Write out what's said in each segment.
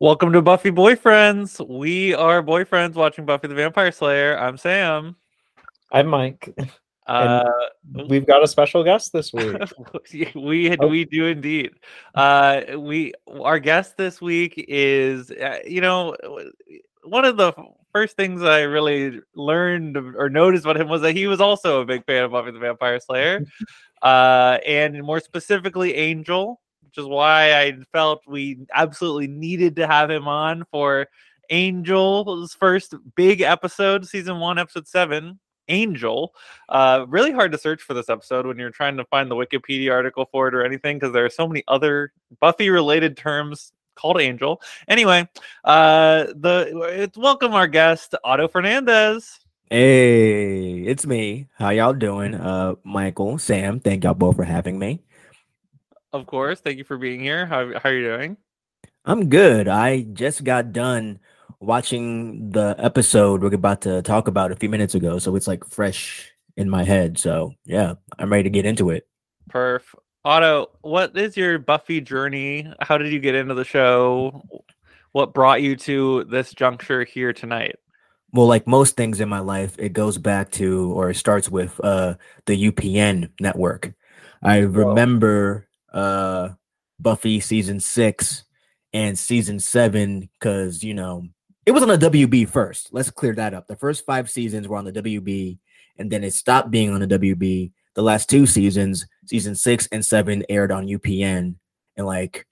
Welcome to Buffy Boyfriends. We are boyfriends watching Buffy the Vampire Slayer. I'm Sam. I'm Mike. Uh, We've got a special guest this week. we Oh. we do indeed. Uh, we our guest this week is uh, you know one of the first things I really learned or noticed about him was that he was also a big fan of Buffy the Vampire Slayer, uh, and more specifically Angel, which is why I felt we absolutely needed to have him on for Angel's first big episode, season one, episode seven. Angel. Uh, really hard to search for this episode when you're trying to find the Wikipedia article for it or anything because there are so many other Buffy related terms called Angel. Anyway, uh, the it's welcome our guest Otto Fernandez. Hey, it's me. How y'all doing? Uh, Michael, Sam, thank y'all both for having me. Of course, thank you for being here. How how are you doing? I'm good. I just got done watching the episode we're about to talk about a few minutes ago, so it's like fresh in my head. So yeah, I'm ready to get into it. Perf. Otto, what is your Buffy journey? How did you get into the show? What brought you to this juncture here tonight? Well, like most things in my life, it goes back to or it starts with uh the UPN network. I remember uh Buffy season six and season seven because you know it was on the WB first. Let's clear that up. The first five seasons were on the WB, and then it stopped being on the WB. The last two seasons, season six and seven, aired on UPN, and like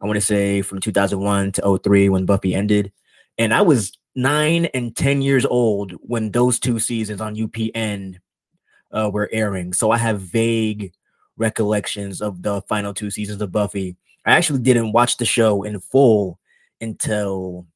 I want to say from 2001 to 03 when Buffy ended, and I was nine and 10 years old when those two seasons on UPN uh, were airing. So I have vague recollections of the final two seasons of Buffy. I actually didn't watch the show in full until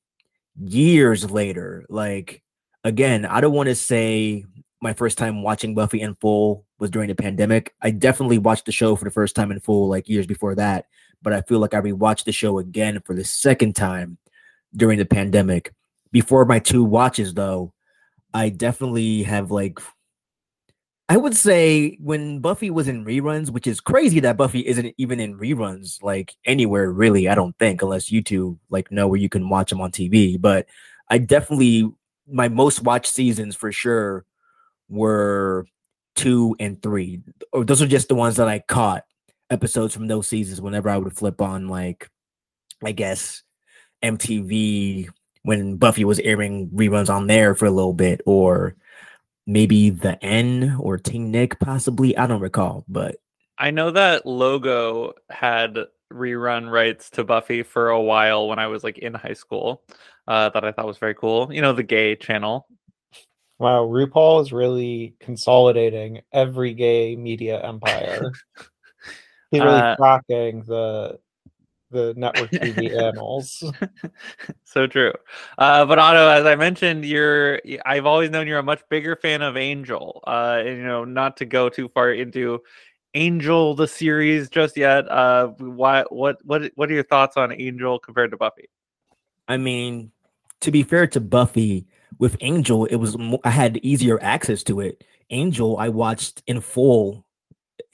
years later. Like, again, I don't want to say my first time watching Buffy in full was during the pandemic. I definitely watched the show for the first time in full like years before that, but I feel like I rewatched the show again for the second time during the pandemic. Before my two watches, though, I definitely have like I would say when Buffy was in reruns, which is crazy that Buffy isn't even in reruns like anywhere really, I don't think, unless you two like know where you can watch them on TV. But I definitely my most watched seasons for sure were two and three. Or those are just the ones that I caught episodes from those seasons whenever I would flip on like I guess MTV when Buffy was airing reruns on there for a little bit, or maybe the N or TeenNick, possibly. I don't recall, but I know that Logo had rerun rights to Buffy for a while when I was like in high school. Uh, that I thought was very cool. You know, the gay channel. Wow, RuPaul is really consolidating every gay media empire. He's really Uh, cracking the the network TV annals. so true. Uh, but Otto, as I mentioned, you're I've always known you're a much bigger fan of Angel. Uh, and, you know, not to go too far into Angel the series just yet. Uh, why? What? What? What are your thoughts on Angel compared to Buffy? I mean, to be fair to Buffy, with Angel, it was mo- I had easier access to it. Angel, I watched in full.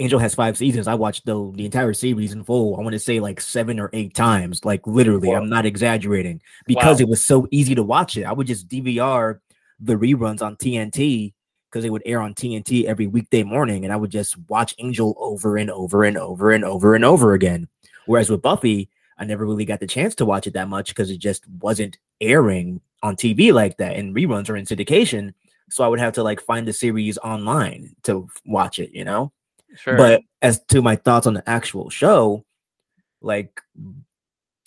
Angel has five seasons. I watched the the entire series in full. I want to say like seven or eight times, like literally. Whoa. I'm not exaggerating because Wow. it was so easy to watch it. I would just DVR the reruns on TNT because they would air on TNT every weekday morning, and I would just watch Angel over and over and over and over and over again. Whereas with Buffy, I never really got the chance to watch it that much because it just wasn't airing on TV like that, and reruns are in syndication. So I would have to like find the series online to watch it, you know. Sure. But as to my thoughts on the actual show, like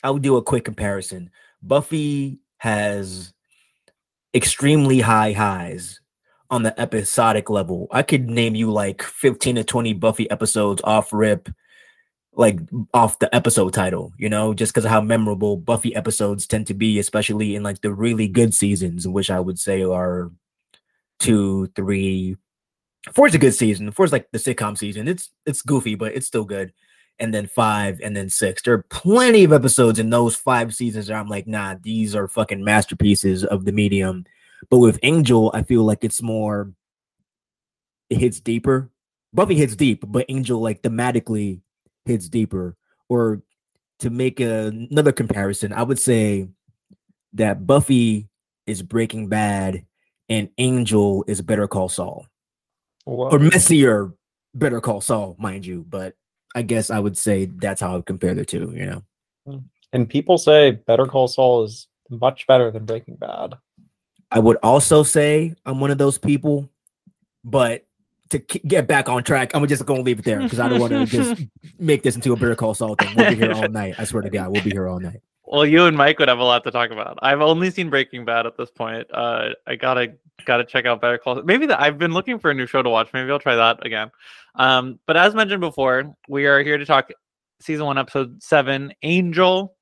I would do a quick comparison. Buffy has extremely high highs on the episodic level. I could name you like 15 to 20 Buffy episodes off rip, like off the episode title, you know, just because of how memorable Buffy episodes tend to be, especially in like the really good seasons, which I would say are two, three, four is a good season. Four is like the sitcom season. It's it's goofy, but it's still good. And then five, and then six. There are plenty of episodes in those five seasons that I'm like, nah, these are fucking masterpieces of the medium. But with Angel, I feel like it's more it hits deeper. Buffy hits deep, but Angel like thematically hits deeper. Or to make a, another comparison, I would say that Buffy is Breaking Bad and Angel is Better Call Saul, Whoa. or messier Better Call Saul, mind you. But I guess I would say that's how I would compare the two. You know, And people say Better Call Saul is much better than Breaking Bad. I would also say I'm one of those people, but to k- get back on track, I'm just gonna leave it there because I don't want to just make this into a Better Call Saul thing. We'll be here all night. I swear to God, we'll be here all night. Well, you and Mike would have a lot to talk about. I've only seen Breaking Bad at this point. Uh, I gotta gotta check out Better Call. Maybe that I've been looking for a new show to watch. Maybe I'll try that again. Um, but as mentioned before, we are here to talk season one, episode seven, Angel,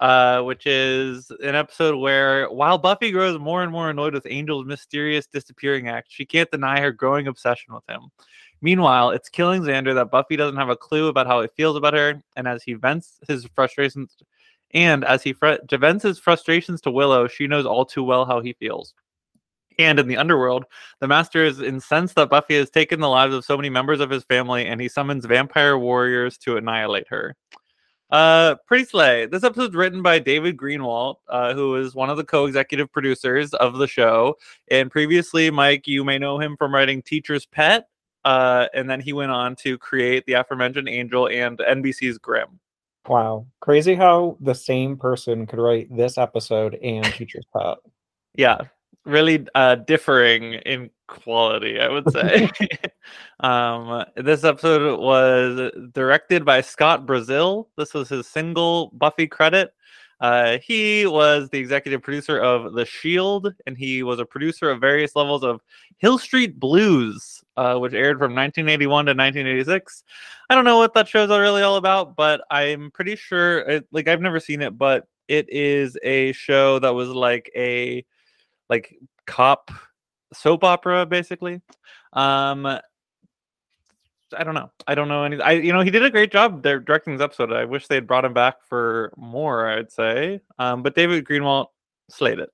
uh, which is an episode where while Buffy grows more and more annoyed with Angel's mysterious disappearing act, she can't deny her growing obsession with him. Meanwhile, it's killing Xander that Buffy doesn't have a clue about how he feels about her, and as he vents his frustrations and as he fr- vents his frustrations to Willow, she knows all too well how he feels. And in the underworld, the Master is incensed that Buffy has taken the lives of so many members of his family, and he summons vampire warriors to annihilate her. Uh, pretty slay. This episode's written by David Greenwalt, uh, who is one of the co-executive producers of the show. And previously, Mike, you may know him from writing Teacher's Pet. Uh, and then he went on to create the aforementioned Angel and NBC's Grimm. Wow. Crazy how the same person could write this episode and Teacher's Pet. yeah really uh differing in quality i would say. Um this episode was directed by scott brazil. This was his single buffy credit. Uh he was the executive producer of the shield and he was a producer of various levels of hill street blues uh which aired from 1981 to 1986 i don't know what that show's really all about but i'm pretty sure it, like i've never seen it but it is a show that was like a like cop soap opera basically. Um i don't know. I don't know any i you know he did a great job there directing this episode. I wish they had brought him back for more i'd say. Um but david greenwalt slayed it.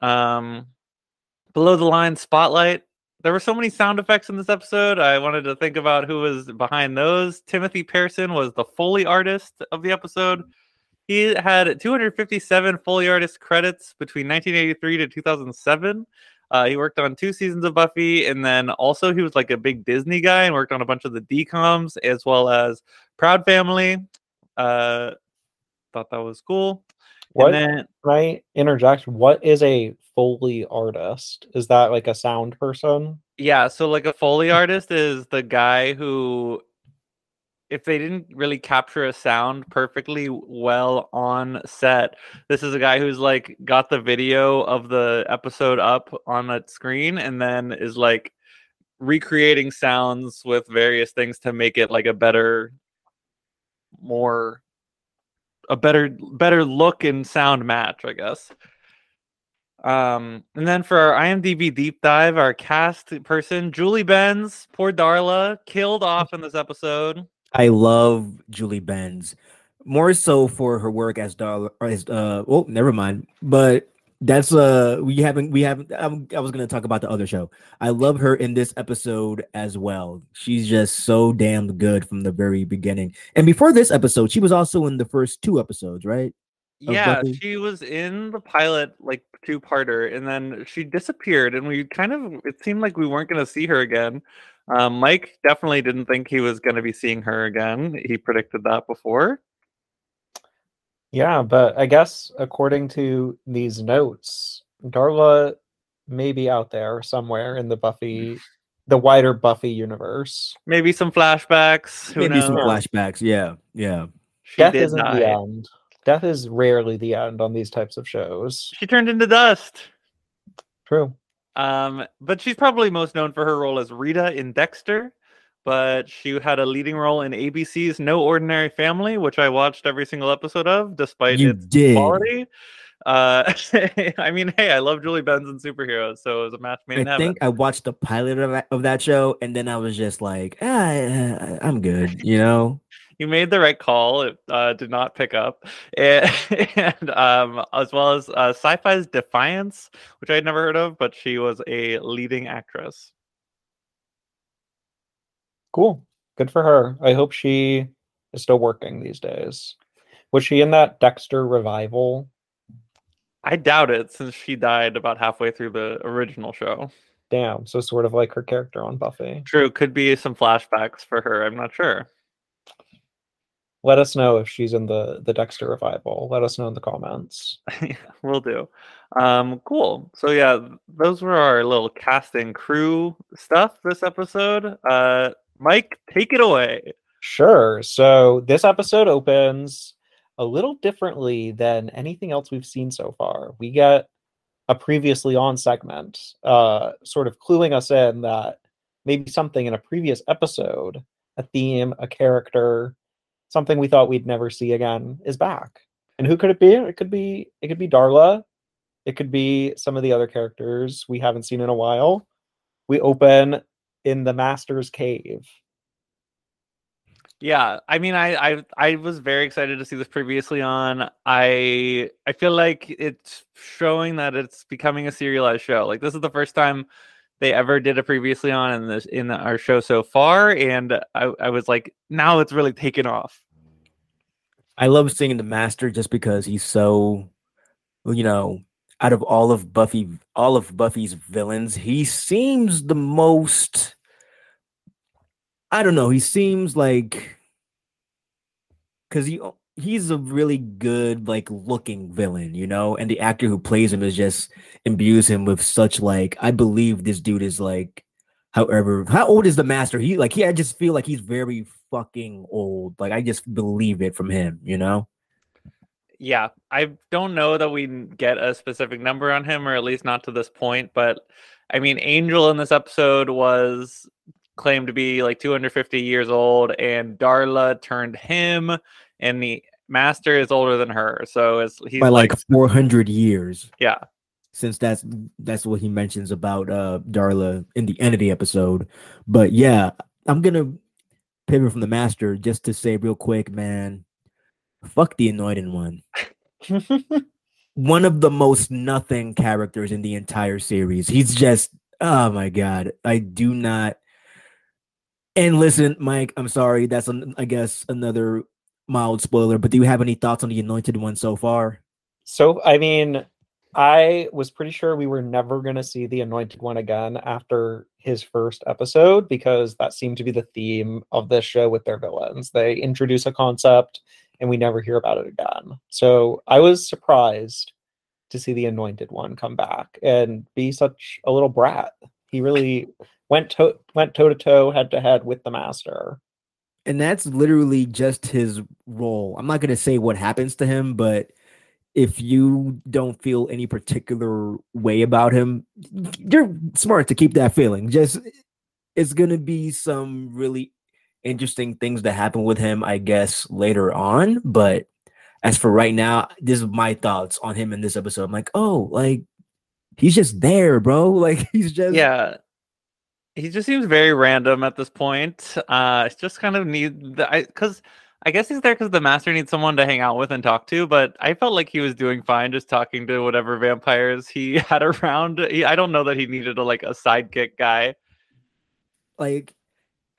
Um below the line spotlight there were so many sound effects in this episode. I wanted to think about who was behind those. Timothy pearson was the foley artist of the episode he had 257 Foley artist credits between 1983 to 2007. Uh, he worked on two seasons of Buffy, and then also he was like a big Disney guy and worked on a bunch of the DComs as well as Proud Family. Uh, thought that was cool. What then can I interject? What is a Foley artist? Is that like a sound person? Yeah, so like a Foley artist is the guy who if they didn't really capture a sound perfectly well on set, this is a guy who's like got the video of the episode up on a screen and then is like recreating sounds with various things to make it like a better more a better better look and sound match, I guess. Um, and then for our IMDb deep dive, our cast person, Julie Benz, poor Darla, killed off in this episode. I love Julie Benz more so for her work as Darla. As uh, oh, never mind. But that's uh, we haven't we haven't. I'm, I was gonna talk about the other show. I love her in this episode as well. She's just so damn good from the very beginning. And before this episode, she was also in the first two episodes, right? Yeah, Buffy? she was in the pilot like two-parter, and then she disappeared, and we kind of it seemed like we weren't going to see her again. Um, Mike definitely didn't think he was going to be seeing her again. He predicted that before. Yeah, but I guess according to these notes, Darla may be out there somewhere in the Buffy, the wider Buffy universe. Maybe some flashbacks. Who Maybe some flashbacks. Yeah, yeah. She Death isn't die. the end. Death is rarely the end on these types of shows. She turned into dust. True. Um, but she's probably most known for her role as Rita in Dexter. But she had a leading role in ABC's No Ordinary Family, which I watched every single episode of, despite You its did. quality. Uh, I mean, hey, I love Julie Benz and superheroes, so it was a match made in I think I watched the pilot of that, of that show, and then I was just like, ah, I- I'm good, you know. You made the right call. It uh, did not pick up, and, and um, as well as uh, Sci-Fi's Defiance, which I had never heard of, but she was a leading actress. Cool. Good for her. I hope she is still working these days. Was she in that Dexter revival? I doubt it since she died about halfway through the original show. Damn. So sort of like her character on Buffy. True, could be some flashbacks for her. I'm not sure. Let us know if she's in the the Dexter revival. Let us know in the comments. We'll do. Um, cool. So yeah, those were our little casting crew stuff this episode. Uh, Mike, take it away. Sure. So this episode opens a little differently than anything else we've seen so far. We get a previously on segment, uh, sort of cluing us in that maybe something in a previous episode, a theme, a character, something we thought we'd never see again is back. And who could it be? It could be it could be Darla. It could be some of the other characters we haven't seen in a while. We open in the Master's Cave. Yeah, I mean, I, I I was very excited to see this previously on. I I feel like it's showing that it's becoming a serialized show. Like this is the first time they ever did a previously on in this in our show so far, and I, I was like, now it's really taken off. I love seeing the master just because he's so, you know, out of all of Buffy, all of Buffy's villains, he seems the most. I don't know. He seems like because he he's a really good like looking villain, you know, and the actor who plays him is just imbues him with such like I believe this dude is like however how old is the master? He like he i just feel like he's very fucking old. Like i just believe it from him you know? Yeah, I don't know that we get a specific number on him, or at least not to this point. But I mean, Angel in this episode was claimed to be like 250 years old, and Darla turned him, and the Master is older than her. So it's he's by like 400 years yeah, since that's that's what he mentions about uh darla in the end of the episode but yeah i'm gonna pivot from the master just to say real quick man fuck the anointed one one of the most nothing characters in the entire series. He's just, oh my god, I do not. And listen, Mike, I'm sorry. That's, an, I guess, another mild spoiler. But do you have any thoughts on the Anointed One so far? So, I mean, I was pretty sure we were never going to see the Anointed One again after his first episode because that seemed to be the theme of this show with their villains. They introduce a concept and we never hear about it again. So, I was surprised to see the Anointed One come back and be such a little brat. He really went to- went toe to toe, head to head with the Master. And that's literally just his role. I'm not gonna say what happens to him, but if you don't feel any particular way about him, you're smart to keep that feeling. Just it's gonna be some really interesting things that happen with him, I guess, later on. But as for right now, this is my thoughts on him in this episode. I'm like, oh, like he's just there, bro. Like he's just yeah. He just seems very random at this point. Uh, it's just kind of need the because I guess he's there because the master needs someone to hang out with and talk to. But I felt like he was doing fine just talking to whatever vampires he had around. He, I don't know that he needed a like a sidekick guy. like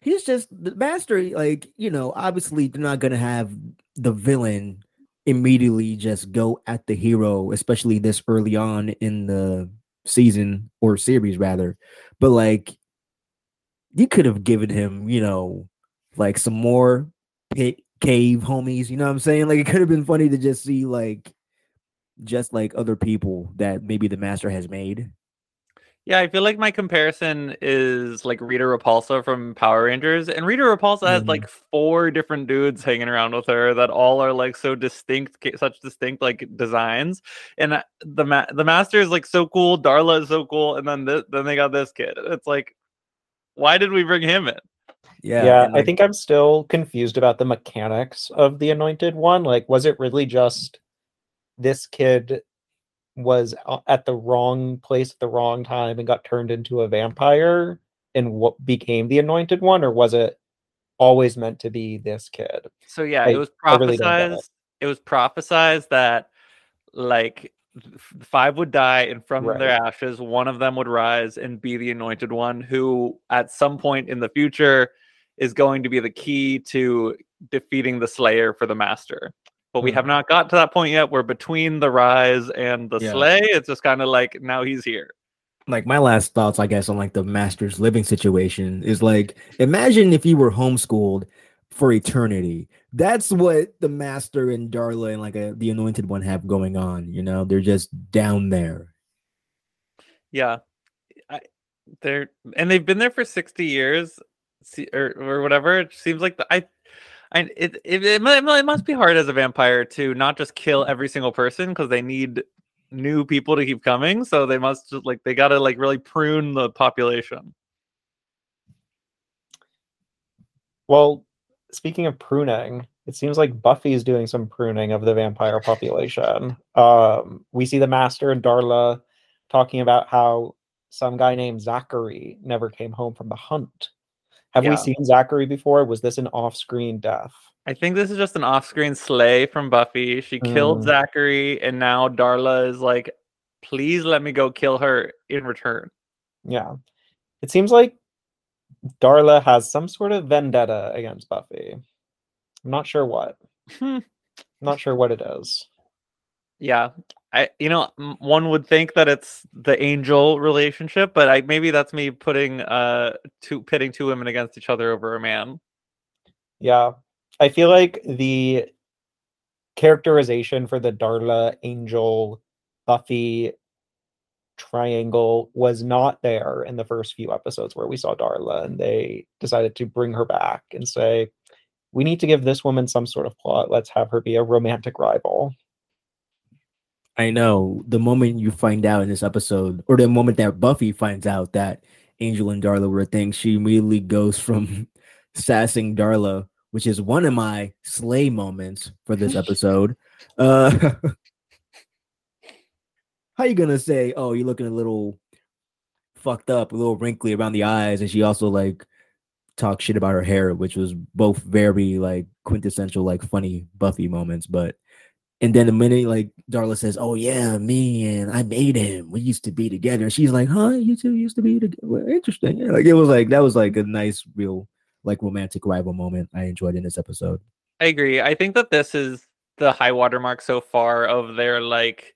he's just the master like you know obviously they're not gonna have the villain immediately just go at the hero especially this early on in the season or series rather but like you could have given him you know like some more pit cave homies you know what i'm saying like it could have been funny to just see like just like other people that maybe the master has made Yeah, I feel like my comparison is like Rita Repulsa from Power Rangers, and Rita Repulsa has Mhm. like four different dudes hanging around with her that all are like so distinct, such distinct like designs. And uh, the ma- the master is like so cool, Darla is so cool, and then th- then they got this kid. It's like, why did we bring him in? yeah Yeah, and, I think I'm still confused about the mechanics of the anointed one. Like, was it really just this kid was uh, at the wrong place at the wrong time and got turned into a vampire and what became the anointed one, or was it always meant to be this kid? So yeah, I- it was I really it. prophesized. It was prophesized that like f- five would die, and from their ashes, one of them would rise and be the anointed one, who at some point in the future is going to be the key to defeating the Slayer for the Master. but we Mm. have not got to that point yet. We're between the rise and the Yeah. slay. It's just kind of like now he's here. like my last thoughts, I guess, on like the master's living situation is like imagine if you were homeschooled for eternity. That's what the master and Darla and like a, the anointed one have going on. You know, they're just down there. Yeah, I, they're and they've been there for sixty years, or or whatever. It seems like the, I, I it it, it, it must be hard as a vampire to not just kill every single person because they need new people to keep coming. So they must just like they got to like really prune the population. Well, speaking of pruning, it seems like Buffy's doing some pruning of the vampire population. Um, we see the Master and Darla talking about how some guy named Zachary never came home from the hunt. Have Yeah. we seen Zachary before? Was this an off-screen death? I think this is just an off-screen slay from Buffy. She killed Mm. Zachary, and now Darla is like, "Please let me go kill her in return." Yeah. It seems like Darla has some sort of vendetta against Buffy. I'm not sure what. Hmm. I'm not sure what it is. Yeah, I you know one would think that it's the angel relationship, but I maybe that's me putting uh two pitting two women against each other over a man. Yeah. I feel like the characterization for the Darla Angel Buffy triangle was not there in the first few episodes where we saw Darla and they decided to bring her back and say we need to give this woman some sort of plot. Let's have her be a romantic rival. I know the moment you find out in this episode, or the moment that Buffy finds out that Angel and Darla were a thing, she immediately goes from sassing Darla, which is one of my slay moments for this episode. Uh, how you gonna say, "Oh, you're looking a little fucked up, a little wrinkly around the eyes," and she also like talk shit about her hair, which was both very like quintessential, like funny Buffy moments, but. And then the minute like Darla says, "Oh yeah, me and I made him. We used to be together." She's like, "Huh? You two used to be together? Interesting." Yeah, like it was like that was like a nice, real like romantic rival moment. I enjoyed in this episode. I agree. I think that this is the high watermark so far of their like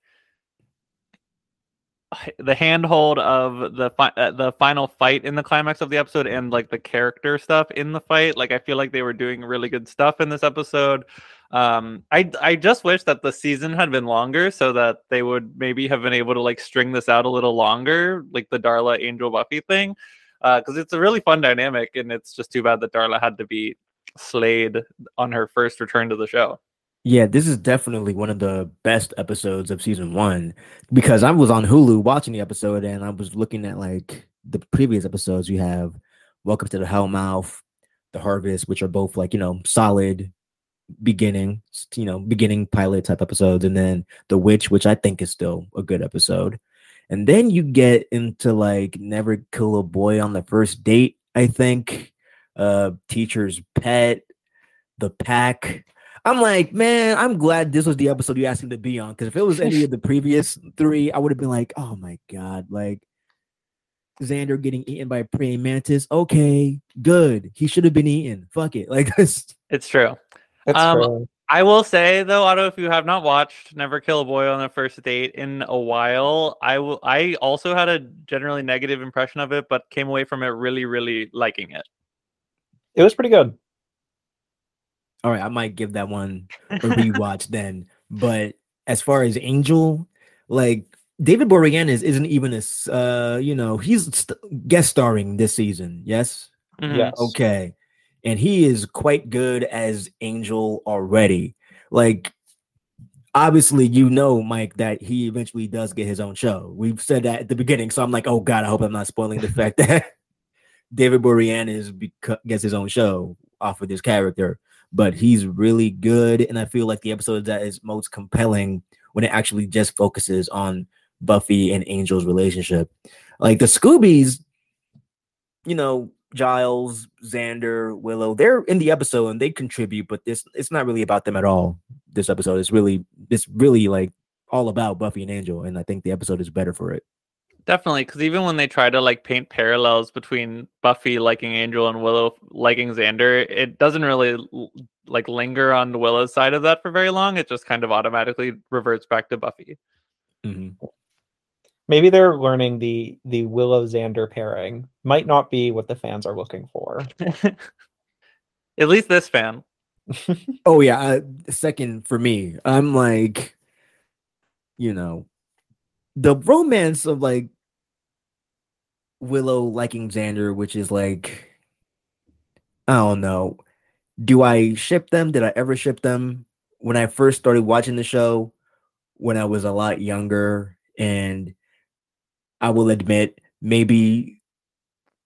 the handhold of the fi- uh, the final fight in the climax of the episode and like the character stuff in the fight. Like I feel like they were doing really good stuff in this episode. Um, I I just wish that the season had been longer so that they would maybe have been able to like string this out a little longer, like the Darla Angel Buffy thing, because it's a really fun dynamic, and it's just too bad that Darla had to be slayed on her first return to the show. Yeah, this is definitely one of the best episodes of season one because I was on Hulu watching the episode and I was looking at like the previous episodes. You have Welcome to the Hellmouth, The Harvest, which are both like, you know, solid beginning, you know, beginning pilot type episodes, and then The Witch, which I think is still a good episode. And then you get into like Never Kill a Boy on the First Date, I think, uh, Teacher's Pet, The Pack. I'm like, man, I'm glad this was the episode you asked him to be on. Because if it was any of the previous three, I would have been like, oh my god, like Xander getting eaten by a praying mantis. Okay, good. He should have been eaten. Fuck it. Like this. It's true. It's Um, true. I will say though, Otto, if you have not watched Never Kill a Boy on the First Date in a while, I will. I also had a generally negative impression of it, but came away from it really, really liking it. It was pretty good. All right, I might give that one a rewatch then. But as far as Angel, like David Boreanaz isn't even a, s- uh, you know, he's st- guest starring this season. Yes. Mhm. Yes. Okay. And he is quite good as Angel already. Like, obviously, you know, Mike, that he eventually does get his own show. We've said that at the beginning. So I'm like, oh God, I hope I'm not spoiling the fact that David Boreanaz beco- gets his own show off of this character. But he's really good. And I feel like the episode that is most compelling when it actually just focuses on Buffy and Angel's relationship. Like the Scoobies, you know, Giles, Xander, Willow, they're in the episode and they contribute, but this it's not really about them at all. This episode is really it's really like all about Buffy and Angel, and I think the episode is better for it. Definitely, because even when they try to like paint parallels between Buffy liking Angel and Willow liking Xander, it doesn't really like linger on the Willow's side of that for very long. It just kind of automatically reverts back to Buffy. Mhm. Maybe they're learning the the Willow Xander pairing. Might not be what the fans are looking for. At least this fan. Oh yeah, uh, second for me. I'm like, you know, the romance of like Willow liking Xander, which is like, I don't know. Do I ship them? Did I ever ship them? When I first started watching the show, when I was a lot younger, and I will admit, maybe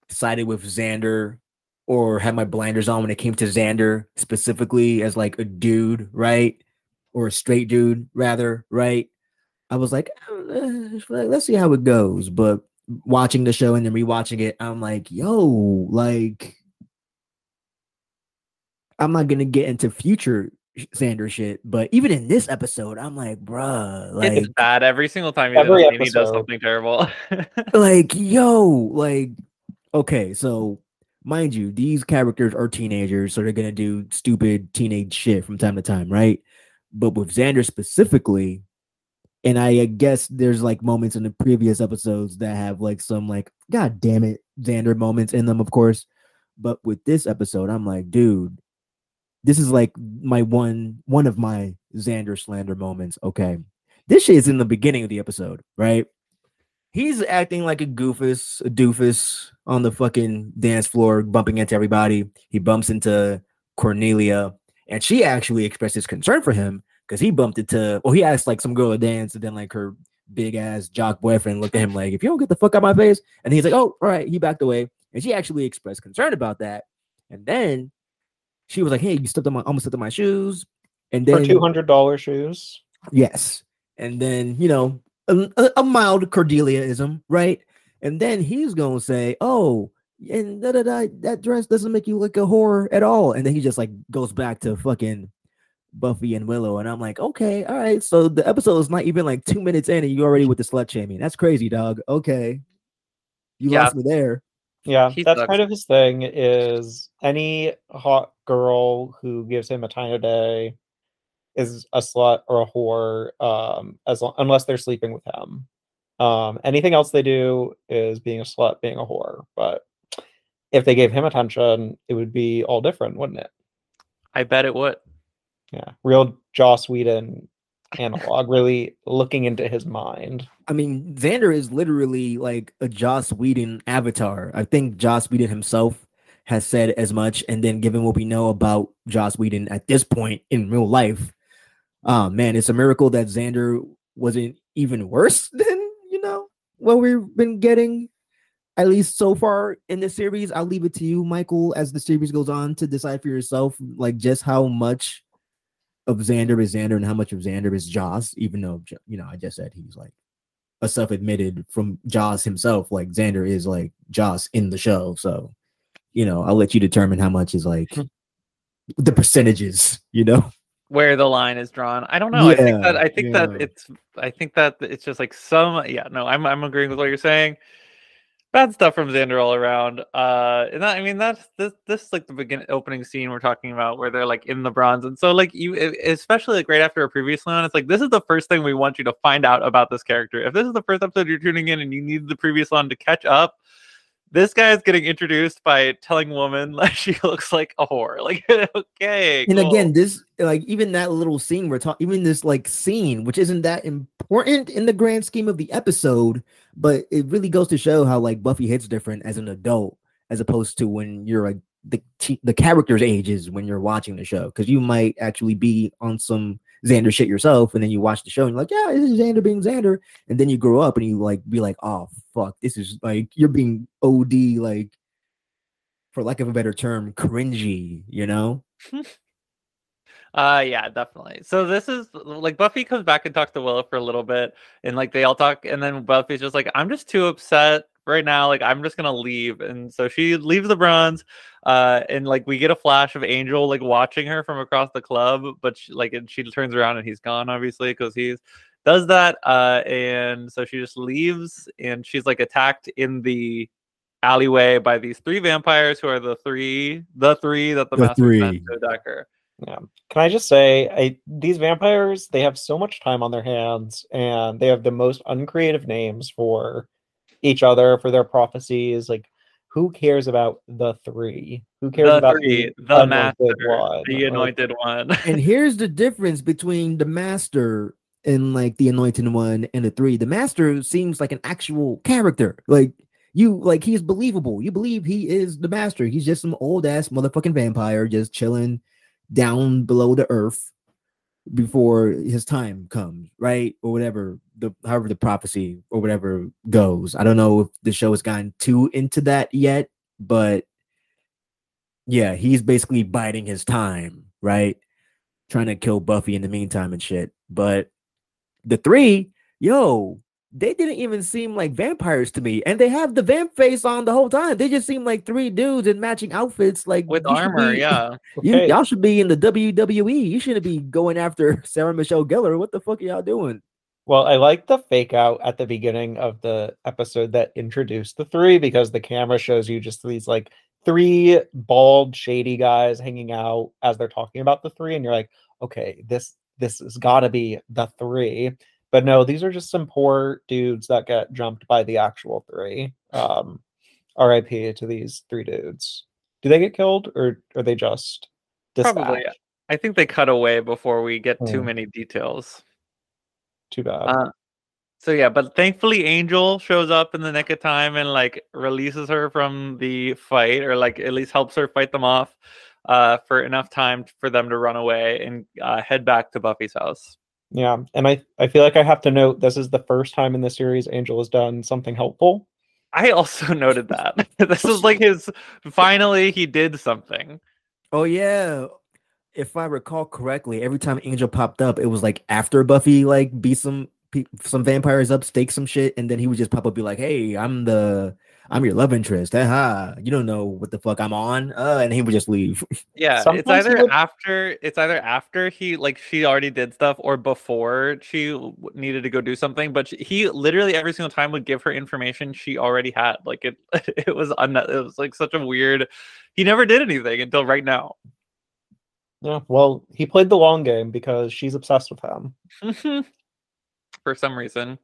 sided with Xander or had my blinders on when it came to Xander specifically as like a dude, right? Or a straight dude, rather, right? I was like, "Uh, let's see how it goes. But watching the show and then rewatching it, I'm like, yo, like, I'm not gonna get into future Xander shit, but even in this episode, I'm like, bruh, like, it's bad every single time he, does, Every something, he does something terrible. like yo like okay so mind you these characters are teenagers so they're gonna do stupid teenage shit from time to time right but with xander specifically and i guess there's like moments in the previous episodes that have like some like god damn it xander moments in them of course. But with this episode i'm like dude this is like my one one of my xander slander moments. Okay. This shit is in the beginning of the episode right? He's acting like a goofus, a doofus on the fucking dance floor, bumping into everybody. He bumps into Cordelia, and she actually expresses concern for him because he bumped into, well, he asked like some girl to dance, and then like her big ass jock boyfriend looked at him like, if you don't get the fuck out of my face, and he's like, oh, all right, he backed away, and she actually expressed concern about that, and then she was like, hey, you stepped on my, almost stepped on my shoes, and then two hundred dollar shoes. Yes. And then, you know, a, a- a mild Cordeliaism, right? And then he's going to say, oh, and da, da, da, that dress doesn't make you look a whore at all. And then he just like goes back to fucking Buffy and Willow. And I'm like, okay, all right. So the episode is not even like two minutes in and you already with the slut shaming. That's crazy, dog. Okay. You Yeah. lost me there. Yeah, He that's sucks. kind of his thing. Is any hot girl who gives him a time of day is a slut or a whore, um, as long, unless they're sleeping with him. Um, anything else they do is being a slut, being a whore. But if they gave him attention, it would be all different, wouldn't it? I bet it would. Yeah, real Joss Whedon analog, really looking into his mind. I mean, Xander is literally like a Joss Whedon avatar. I think Joss Whedon himself has said as much. And then, given what we know about Joss Whedon at this point in real life, oh man, it's a miracle that Xander wasn't even worse than you know what we've been getting. At least so far in the series, I'll leave it to you, Michael, as the series goes on to decide for yourself, like just how much of Xander is Xander and how much of Xander is Joss. Even though you know, I just said he's like a self-admitted from Joss himself, like Xander is like Joss in the show. So, you know, I'll let you determine how much is like hmm. the percentages, you know. Where the line is drawn, I don't know. I think that I think that it's I think that it's just like some yeah no I'm I'm agreeing with what you're saying. Bad stuff from Xander all around. Uh, and that, I mean that's this this is like the beginning opening scene we're talking about where they're like in the bronze, and so like you especially like right after a previous one, it's like this is the first thing we want you to find out about this character. If this is the first episode you're tuning in and you need the previous one to catch up, this guy is getting introduced by telling woman like she looks like a whore. Like okay, And cool. again, this like even that little scene we're talking, even this like scene, which isn't that important in the grand scheme of the episode, but it really goes to show how like Buffy hits different as an adult as opposed to when you're like the the character's ages when you're watching the show because you might actually be on some Xander shit yourself, and then you watch the show and you're like, yeah, this is Xander being Xander, and then you grow up and you like be like, oh fuck, this is like you're being OD like, for lack of a better term, cringy, you know. Uh yeah, definitely. So this is like Buffy comes back and talks to Willow for a little bit, and like they all talk, and then Buffy's just like, I'm just too upset right now. Like I'm just gonna leave, and so she leaves the bronze. Uh, and like we get a flash of Angel like watching her from across the club, but she, like and she turns around and he's gone, obviously, because he's does that, uh, and so she just leaves, and she's like attacked in the alleyway by these three vampires who are the three, the three that the, The master three. sent to attack her. Can I just say, I these vampires they have so much time on their hands, and they have the most uncreative names for each other for their prophecies. Like, who cares about the three? Who cares The about three, the, the anointed master, one? the Like, anointed one. and here's the difference between the master and like the anointed one and the three. The master seems like an actual character. Like you like he's believable. You believe he is the master. He's just some old ass motherfucking vampire just chilling down below the earth before his time comes, right? Or whatever the however the prophecy or whatever goes. I don't know if the show has gotten too into that yet, but yeah, he's basically biding his time, right? Trying to kill Buffy in the meantime and shit. But the three, yo, they didn't even seem like vampires to me. And they have the vamp face on the whole time. They just seem like three dudes in matching outfits, like with armor, be- yeah. You, okay, Y'all should be in the WWE. You shouldn't be going after Sarah Michelle Gellar. What the fuck are y'all doing? Well, I like the fake out at the beginning of the episode that introduced the three because the camera shows you just these like three bald, shady guys hanging out as they're talking about the three, and you're like, okay, this this has got to be the three. But no, these are just some poor dudes that get jumped by the actual three. Um, R.I.P. to these three dudes. Do they get killed or are they just Probably. I think they cut away before we get too Hmm. many details. Too bad. Uh, so yeah, but thankfully Angel shows up in the nick of time and like releases her from the fight, or like at least helps her fight them off uh, for enough time for them to run away and uh, head back to Buffy's house. Yeah, and I I feel like I have to note this is the first time in the series Angel has done something helpful. I also noted that this is like his finally he did something. Oh yeah. If I recall correctly, every time Angel popped up, it was like after Buffy like beat some some vampires up, stake some shit, and then he would just pop up, be like, "Hey, I'm the I'm your love interest. Haha, you don't know what the fuck I'm on." Uh, and he would just leave. Yeah, it's Sometimes he either would- after it's either after he like she already did stuff or before she needed to go do something. But she, he literally every single time would give her information she already had. Like it, it was un- it was like such a weird. He never did anything until right now. Yeah, well, he played the long game because she's obsessed with him. for some reason.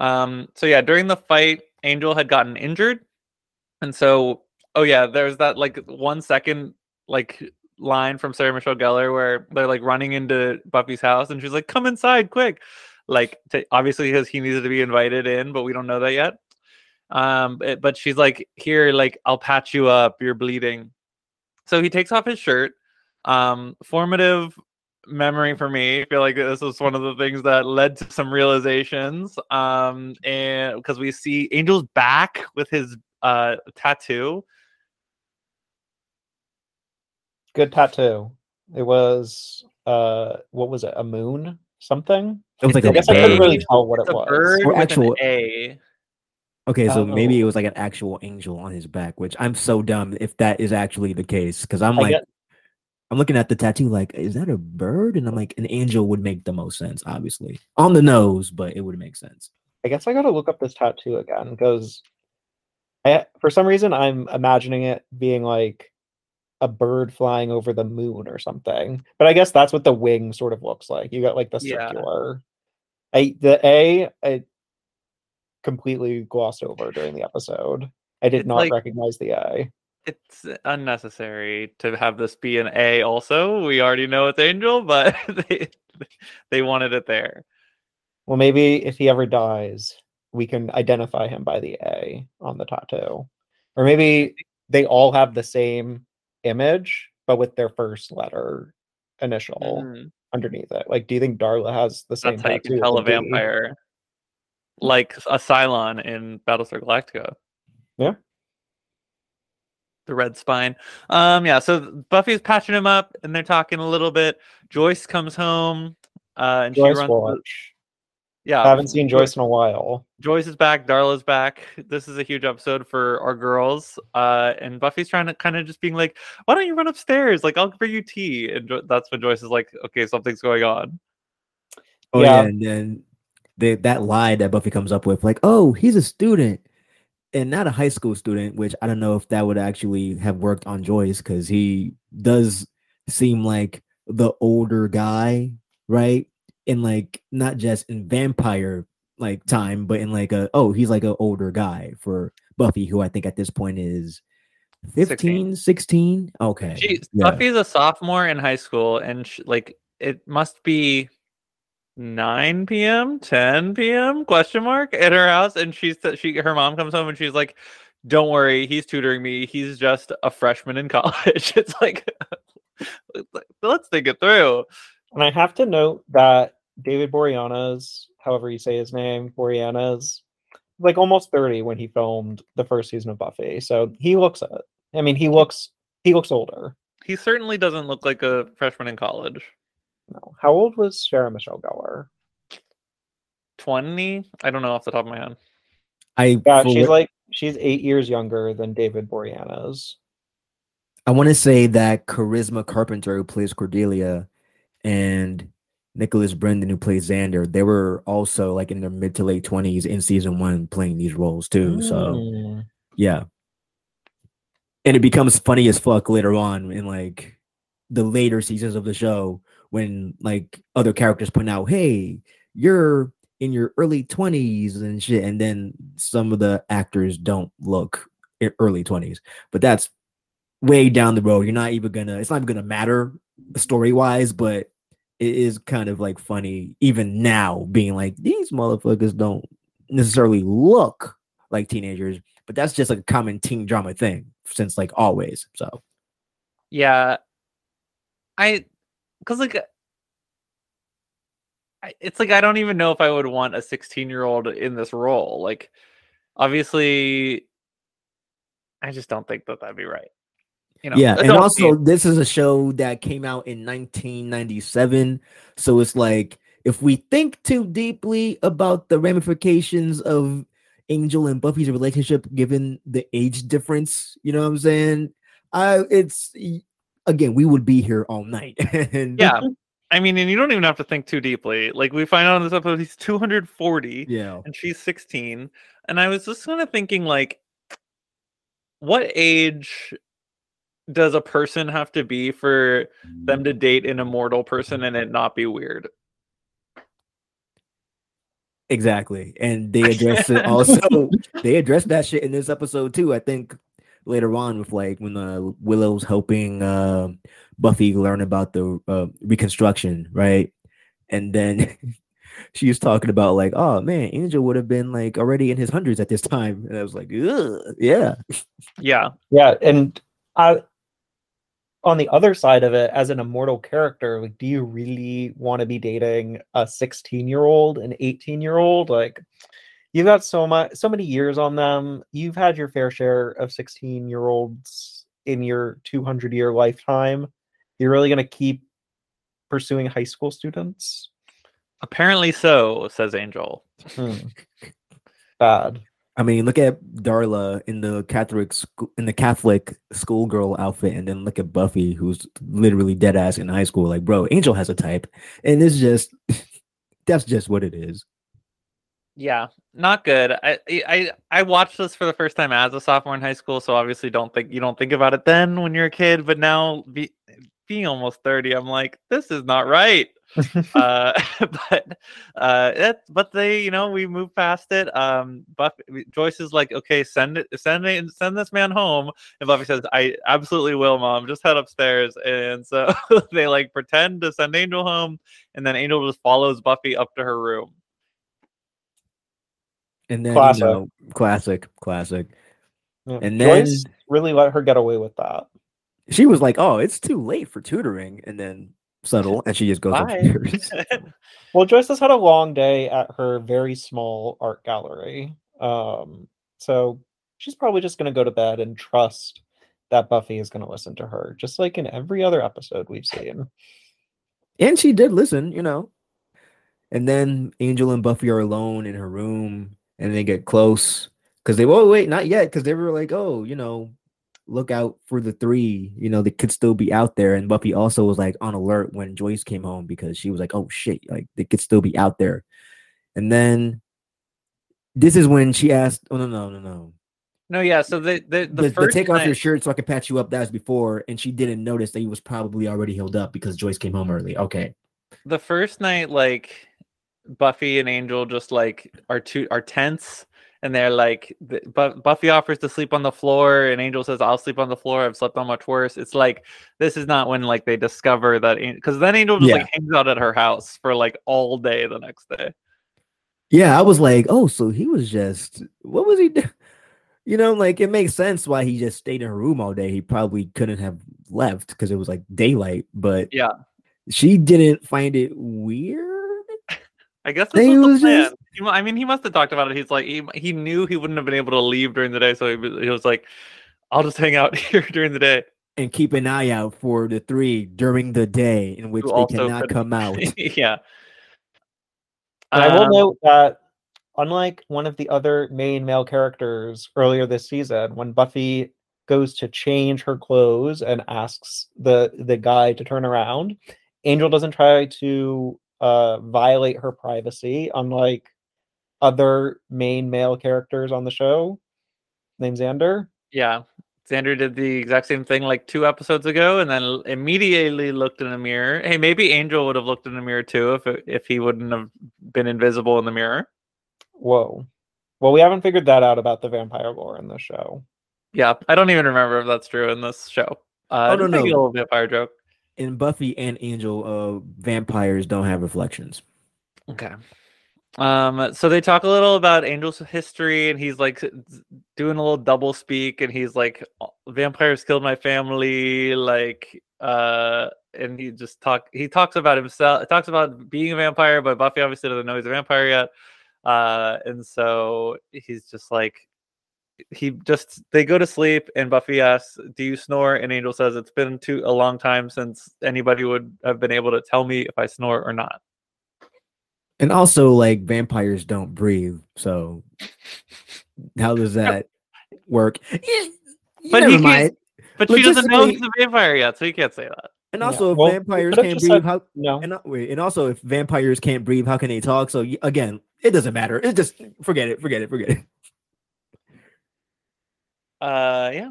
Um, so yeah, during the fight, Angel had gotten injured, and so oh yeah, there's that like one second like line from Sarah Michelle Gellar where they're like running into Buffy's house, and she's like, "Come inside, quick!" Like to, obviously because he needed to be invited in, but we don't know that yet. Um, but, but she's like, "Here, like I'll patch you up. You're bleeding." So he takes off his shirt. Um, formative memory for me. I feel like this was one of the things that led to some realizations. Um, and because we see Angel's back with his uh tattoo. Good tattoo. It was uh what was it? A moon? Something? It was like It's I a a guess I couldn't bird. really tell what It's it a was. bird Or actual- an A. Okay, so maybe it Oh. was like an actual angel on his back, which I'm so dumb if that is actually the case. Because I'm I like, get- I'm looking at the tattoo, like, is that a bird? And I'm like, an angel would make the most sense, obviously, on the nose, but it would make sense. I guess I gotta look up this tattoo again because I for some reason I'm imagining it being like a bird flying over the moon or something. But I guess that's what the wing sort of looks like. You got like the Yeah. circular. I the A I completely glossed over during the episode. I did It's not like- recognize the A. It's unnecessary to have this be an A. Also, we already know it's Angel, but they they wanted it there. Well, maybe if he ever dies, we can identify him by the A on the tattoo. Or maybe they all have the same image, but with their first letter initial Mhm. underneath it. Like, do you think Darla has the same That's how you can tell a vampire, like a Cylon in Battlestar Galactica. Yeah. The red spine. Um, yeah. So Buffy's patching him up, and they're talking a little bit. Joyce comes home, uh, and Joyce she runs. watch. Yeah, I haven't seen Joyce in a while. Joyce is back. Darla's back. This is a huge episode for our girls. Uh, and Buffy's trying to kind of just being like, "Why don't you run upstairs? Like, I'll bring you tea." And jo- that's when Joyce is like, "Okay, something's going on." Oh Yeah. yeah, and then the that lie that Buffy comes up with, like, oh, he's a student and not a high school student, which I don't know if that would actually have worked on Joyce because he does seem like the older guy, right? In like not just in vampire like time, but in like a oh, he's like an older guy for Buffy, who I think at this point is 15, 16. 16? Okay. She, yeah. Buffy's a sophomore in high school, and she, like it must be 9 p.m 10 p.m question mark at her house and she's she her mom comes home and she's like don't worry he's tutoring me he's just a freshman in college. It's like let's think it through. And i have to note that david boreanaz however you say his name boreanaz like almost 30 when he filmed the first season of buffy so he looks it i mean he looks he looks older. He certainly doesn't look like a freshman in college no. How old was Sarah Michelle Gellar? 20? I don't know off the top of my head. I yeah, she's like she's eight years younger than David Boreanaz. I want to say that Charisma Carpenter, who plays Cordelia, and Nicholas Brendon, who plays Xander, they were also like in their mid to late twenties in season one playing these roles too. Mm. So yeah. And it becomes funny as fuck later on in like the later seasons of the show when like other characters point out, hey, you're in your early 20s and shit. And then some of the actors don't look early 20s. But that's way down the road. You're not even gonna, it's not even gonna matter story wise, but it is kind of like funny, even now, being like, these motherfuckers don't necessarily look like teenagers, but that's just like a common teen drama thing since like always. So, yeah, I because like it's like I don't even know if I would want a 16 year old in this role. Like, obviously, I just don't think that that'd be right. You know, yeah, and also this is a show that came out in 1997, so it's like if we think too deeply about the ramifications of Angel and Buffy's relationship, given the age difference, you know what I'm saying? I it's again, we would be here all night. and yeah. I mean, and you don't even have to think too deeply. Like we find out in this episode, he's 240. Yeah. And she's 16. And I was just kind of thinking, like, what age does a person have to be for them to date an immortal person and it not be weird? Exactly. And they address it also. they address that shit in this episode too. I think later on with like when uh, Willow's helping uh, Buffy learn about the uh, reconstruction, right? And then she was talking about like, oh man, Angel would have been like already in his hundreds at this time, and I was like, yeah, yeah, yeah. And I, on the other side of it, as an immortal character, like, do you really want to be dating a sixteen-year-old, an eighteen-year-old? Like, you've got so much so many years on them. You've had your fair share of 16 year olds in your 200 year lifetime. You're really going to keep pursuing high school students? Apparently so says angel. Hmm. bad. I mean look at darla in the catholic school in the catholic schoolgirl outfit and then look at buffy who's literally dead ass in high school. Like bro angel has a type and it's just that's just what it is. Yeah, not good. I I I watched this for the first time as a sophomore in high school, so obviously don't think you don't think about it then when you're a kid, but now be, being almost 30, I'm like, this is not right. uh, but uh, it, but they, you know, we move past it. Um, Buffy, Joyce is like, okay, send it, send it, send this man home. And Buffy says, I absolutely will, mom. Just head upstairs. And so they like pretend to send Angel home, and then Angel just follows Buffy up to her room. And then classic, you know, classic, classic. Yeah. And then Joyce really let her get away with that. She was like, "Oh, it's too late for tutoring," and then subtle, and she just goes upstairs. well, Joyce has had a long day at her very small art gallery, um, so she's probably just going to go to bed and trust that Buffy is going to listen to her, just like in every other episode we've seen. And she did listen, you know. And then Angel and Buffy are alone in her room, and they get close because they oh wait not yet because they were like oh you know look out for the three you know they could still be out there and buffy also was like on alert when joyce came home because she was like oh shit like they could still be out there And then this is when she asked, "Oh no, no, no, no." No, yeah. So the the, the, The, the first take off your shirt so I could patch you up. That was before, and she didn't notice that he was probably already healed up because Joyce came home early. Okay, the first night, like Buffy and Angel just like are two are tense, and they're like, the, Buffy offers to sleep on the floor, and Angel says, "I'll sleep on the floor. I've slept on much worse." It's like this is not when like they discover that because then Angel just Yeah. like hangs out at her house for like all day the next day. yeah, I was like, oh, so he was just what was he? Do? You know, like it makes sense why he just stayed in her room all day. He probably couldn't have left because it was like daylight, but Yeah. she didn't find it weird. I guess this They was the plan. just- He I mean, he must have talked about it. He's like, he, he knew he wouldn't have been able to leave during the day, so he, was- he was like, "I'll just hang out here during the day." and keep an eye out for the three during the day in which Who they cannot couldn't- come out. yeah. And I will Um, note that unlike one of the other main male characters earlier this season, when Buffy goes to change her clothes and asks the the guy to turn around, Angel doesn't try to uh, violate her privacy, unlike other main male characters on the show, named Xander. Yeah. Xander did the exact same thing like two episodes ago, and then immediately looked in a mirror. Hey, maybe Angel would have looked in a mirror too if if he wouldn't have been invisible in the mirror. Whoa. Well, we haven't figured that out about the vampire lore in the show. Yeah, I don't even remember if that's true in this show. Uh, Oh, no, just maybe no. a little vampire joke. In Buffy and Angel, uh, vampires don't have reflections. Okay. Um, so they talk a little about Angel's history, and he's like doing a little double speak, and he's like, "Oh, "Vampires killed my family," like, uh, and he just talk. He talks about himself. Talks about being a vampire, but Buffy obviously doesn't know he's a vampire yet. Uh, and so he's just like, he just they go to sleep, and Buffy asks, "Do you snore?" And Angel says, "It's been too a long time since anybody would have been able to tell me if I snore or not." And also, like vampires don't breathe, so how does that work? But never he can't- mind. But she doesn't know he's a vampire yet, so you can't say that. And Yeah, also, if well, vampires can't breathe, said- how? No. And, uh, wait, and also, if vampires can't breathe, how can they talk? So again, it doesn't matter. It just forget it, forget it, forget it. Uh, yeah.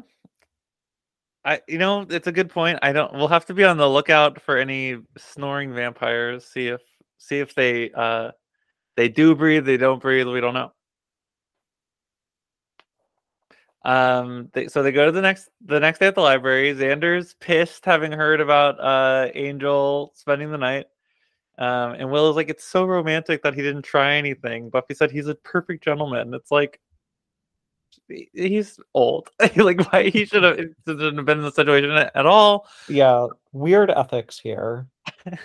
I, you know, it's a good point. I don't. We'll have to be on the lookout for any snoring vampires. See if, see if they, uh, they do breathe. They don't breathe. We don't know. Um. They, so they go to the next, the next day at the library. Xander's pissed, having heard about uh Angel spending the night. Um, and Will is like, it's so romantic that he didn't try anything. Buffy said he's a perfect gentleman. It's like, he's old. like, why he should have shouldn't have been in the situation at all. Yeah, weird ethics here.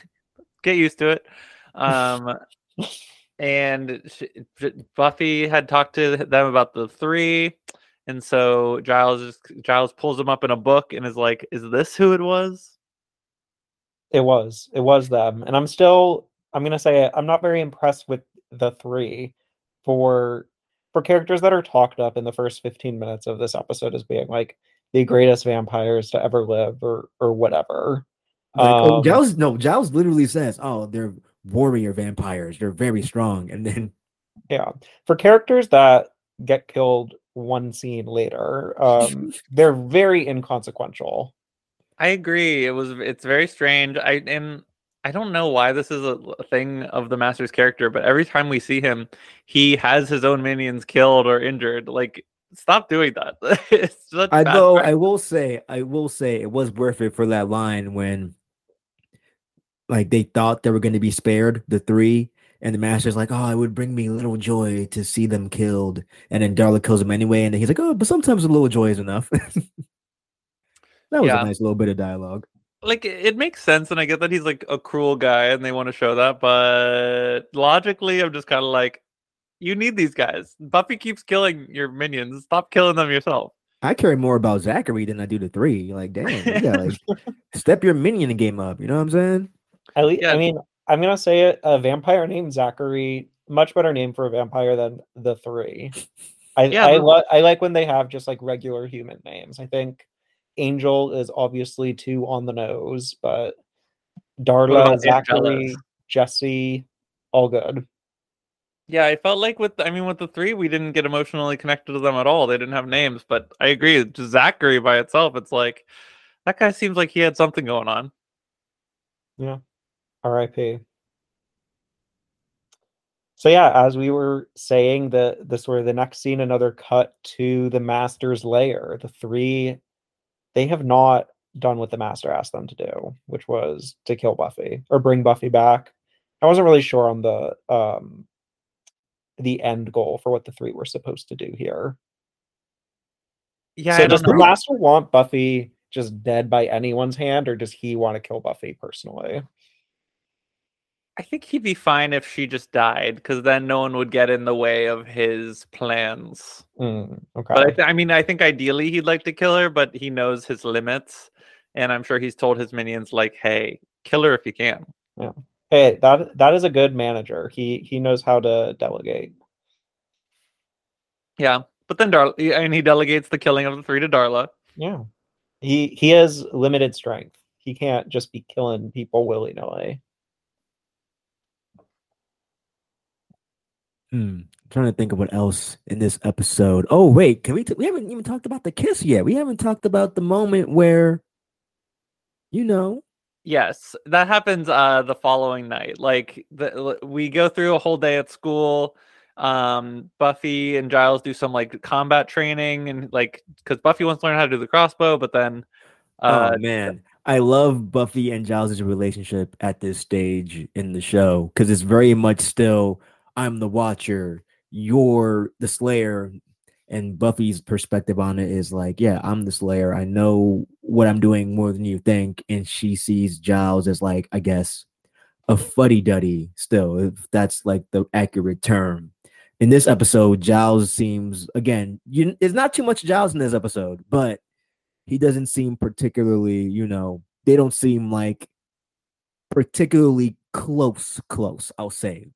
Get used to it. Um, and sh- sh- Buffy had talked to them about the three, and so Giles just Giles pulls them up in a book and is like, "Is this who it was?" It was. It was them. And I'm still I'm gonna say it, I'm not very impressed with the three for for characters that are talked up in the first 15 minutes of this episode as being like the greatest vampires to ever live or or whatever. Like, oh, Um, Giles, no, Giles literally says, "Oh, they're warrior vampires. They're very strong." And then Yeah. For characters that get killed one scene later, um, they're very inconsequential. I agree. It was it's very strange. I and I don't know why this is a thing of the master's character, but every time we see him, he has his own minions killed or injured. Like, stop doing that. I practice. I will say, I will say it was worth it for that line when like they thought they were going to be spared, the three, and the master's like, "Oh, it would bring me little joy to see them killed," and then Darla kills him anyway, and then he's like, "Oh, but sometimes a little joy is enough." that was Yeah. a nice little bit of dialogue. Like it it makes sense and i get that he's like a cruel guy and they want to show that but logically i'm just kind of like you need these guys buffy keeps killing your minions stop killing them yourself I care more about Zachary than I do the three. Like, damn, you gotta like step your minion game up. You know what I'm saying? At least, Yeah. I mean, I'm gonna say it. A vampire named Zachary, much better name for a vampire than the three. I Yeah, I, but- lo- I like when they have just like regular human names. I think Angel is obviously too on the nose, but Darla, about Zachary, Jesse, all good. Yeah, I felt like with I mean with the three, we didn't get emotionally connected to them at all. They didn't have names, but I agree. Just Zachary by itself, it's like that guy seems like he had something going on. Yeah. R.I.P. So yeah, as we were saying, the the sort of the next scene, another cut to the master's lair. The three, they have not done what the master asked them to do, which was to kill Buffy or bring Buffy back. I wasn't really sure on the um the end goal for what the three were supposed to do here. Yeah, so I does the master want Buffy just dead by anyone's hand, or does he want to kill Buffy personally? I think he'd be fine if she just died, because then no one would get in the way of his plans. Mm, okay. But I, th- I mean, I think ideally he'd like to kill her, but he knows his limits, and I'm sure he's told his minions like, "Hey, kill her if you can." Yeah. Hey, that that is a good manager. He he knows how to delegate. Yeah, but then Darla, and he delegates the killing of the three to Darla. Yeah. He he has limited strength. He can't just be killing people willy nilly. Hmm. trying to think of what else in this episode. Oh wait, can we? T- we haven't even talked about the kiss yet. We haven't talked about the moment where, you know, Yes, that happens uh the following night. Like the we go through a whole day at school. Um Buffy and Giles do some like combat training and like cuz Buffy wants to learn how to do the crossbow, but then uh oh man, I love Buffy and Giles' relationship at this stage in the show because it's very much still I'm the Watcher, you're the Slayer, and Buffy's perspective on it is like, yeah, I'm the Slayer. I know what I'm doing more than you think, and she sees Giles as like, I guess, a fuddy duddy. Still, if that's like the accurate term. In this episode, Giles seems again. You, there's not too much Giles in this episode, but he doesn't seem particularly, you know, they don't seem like particularly close, close, I'll say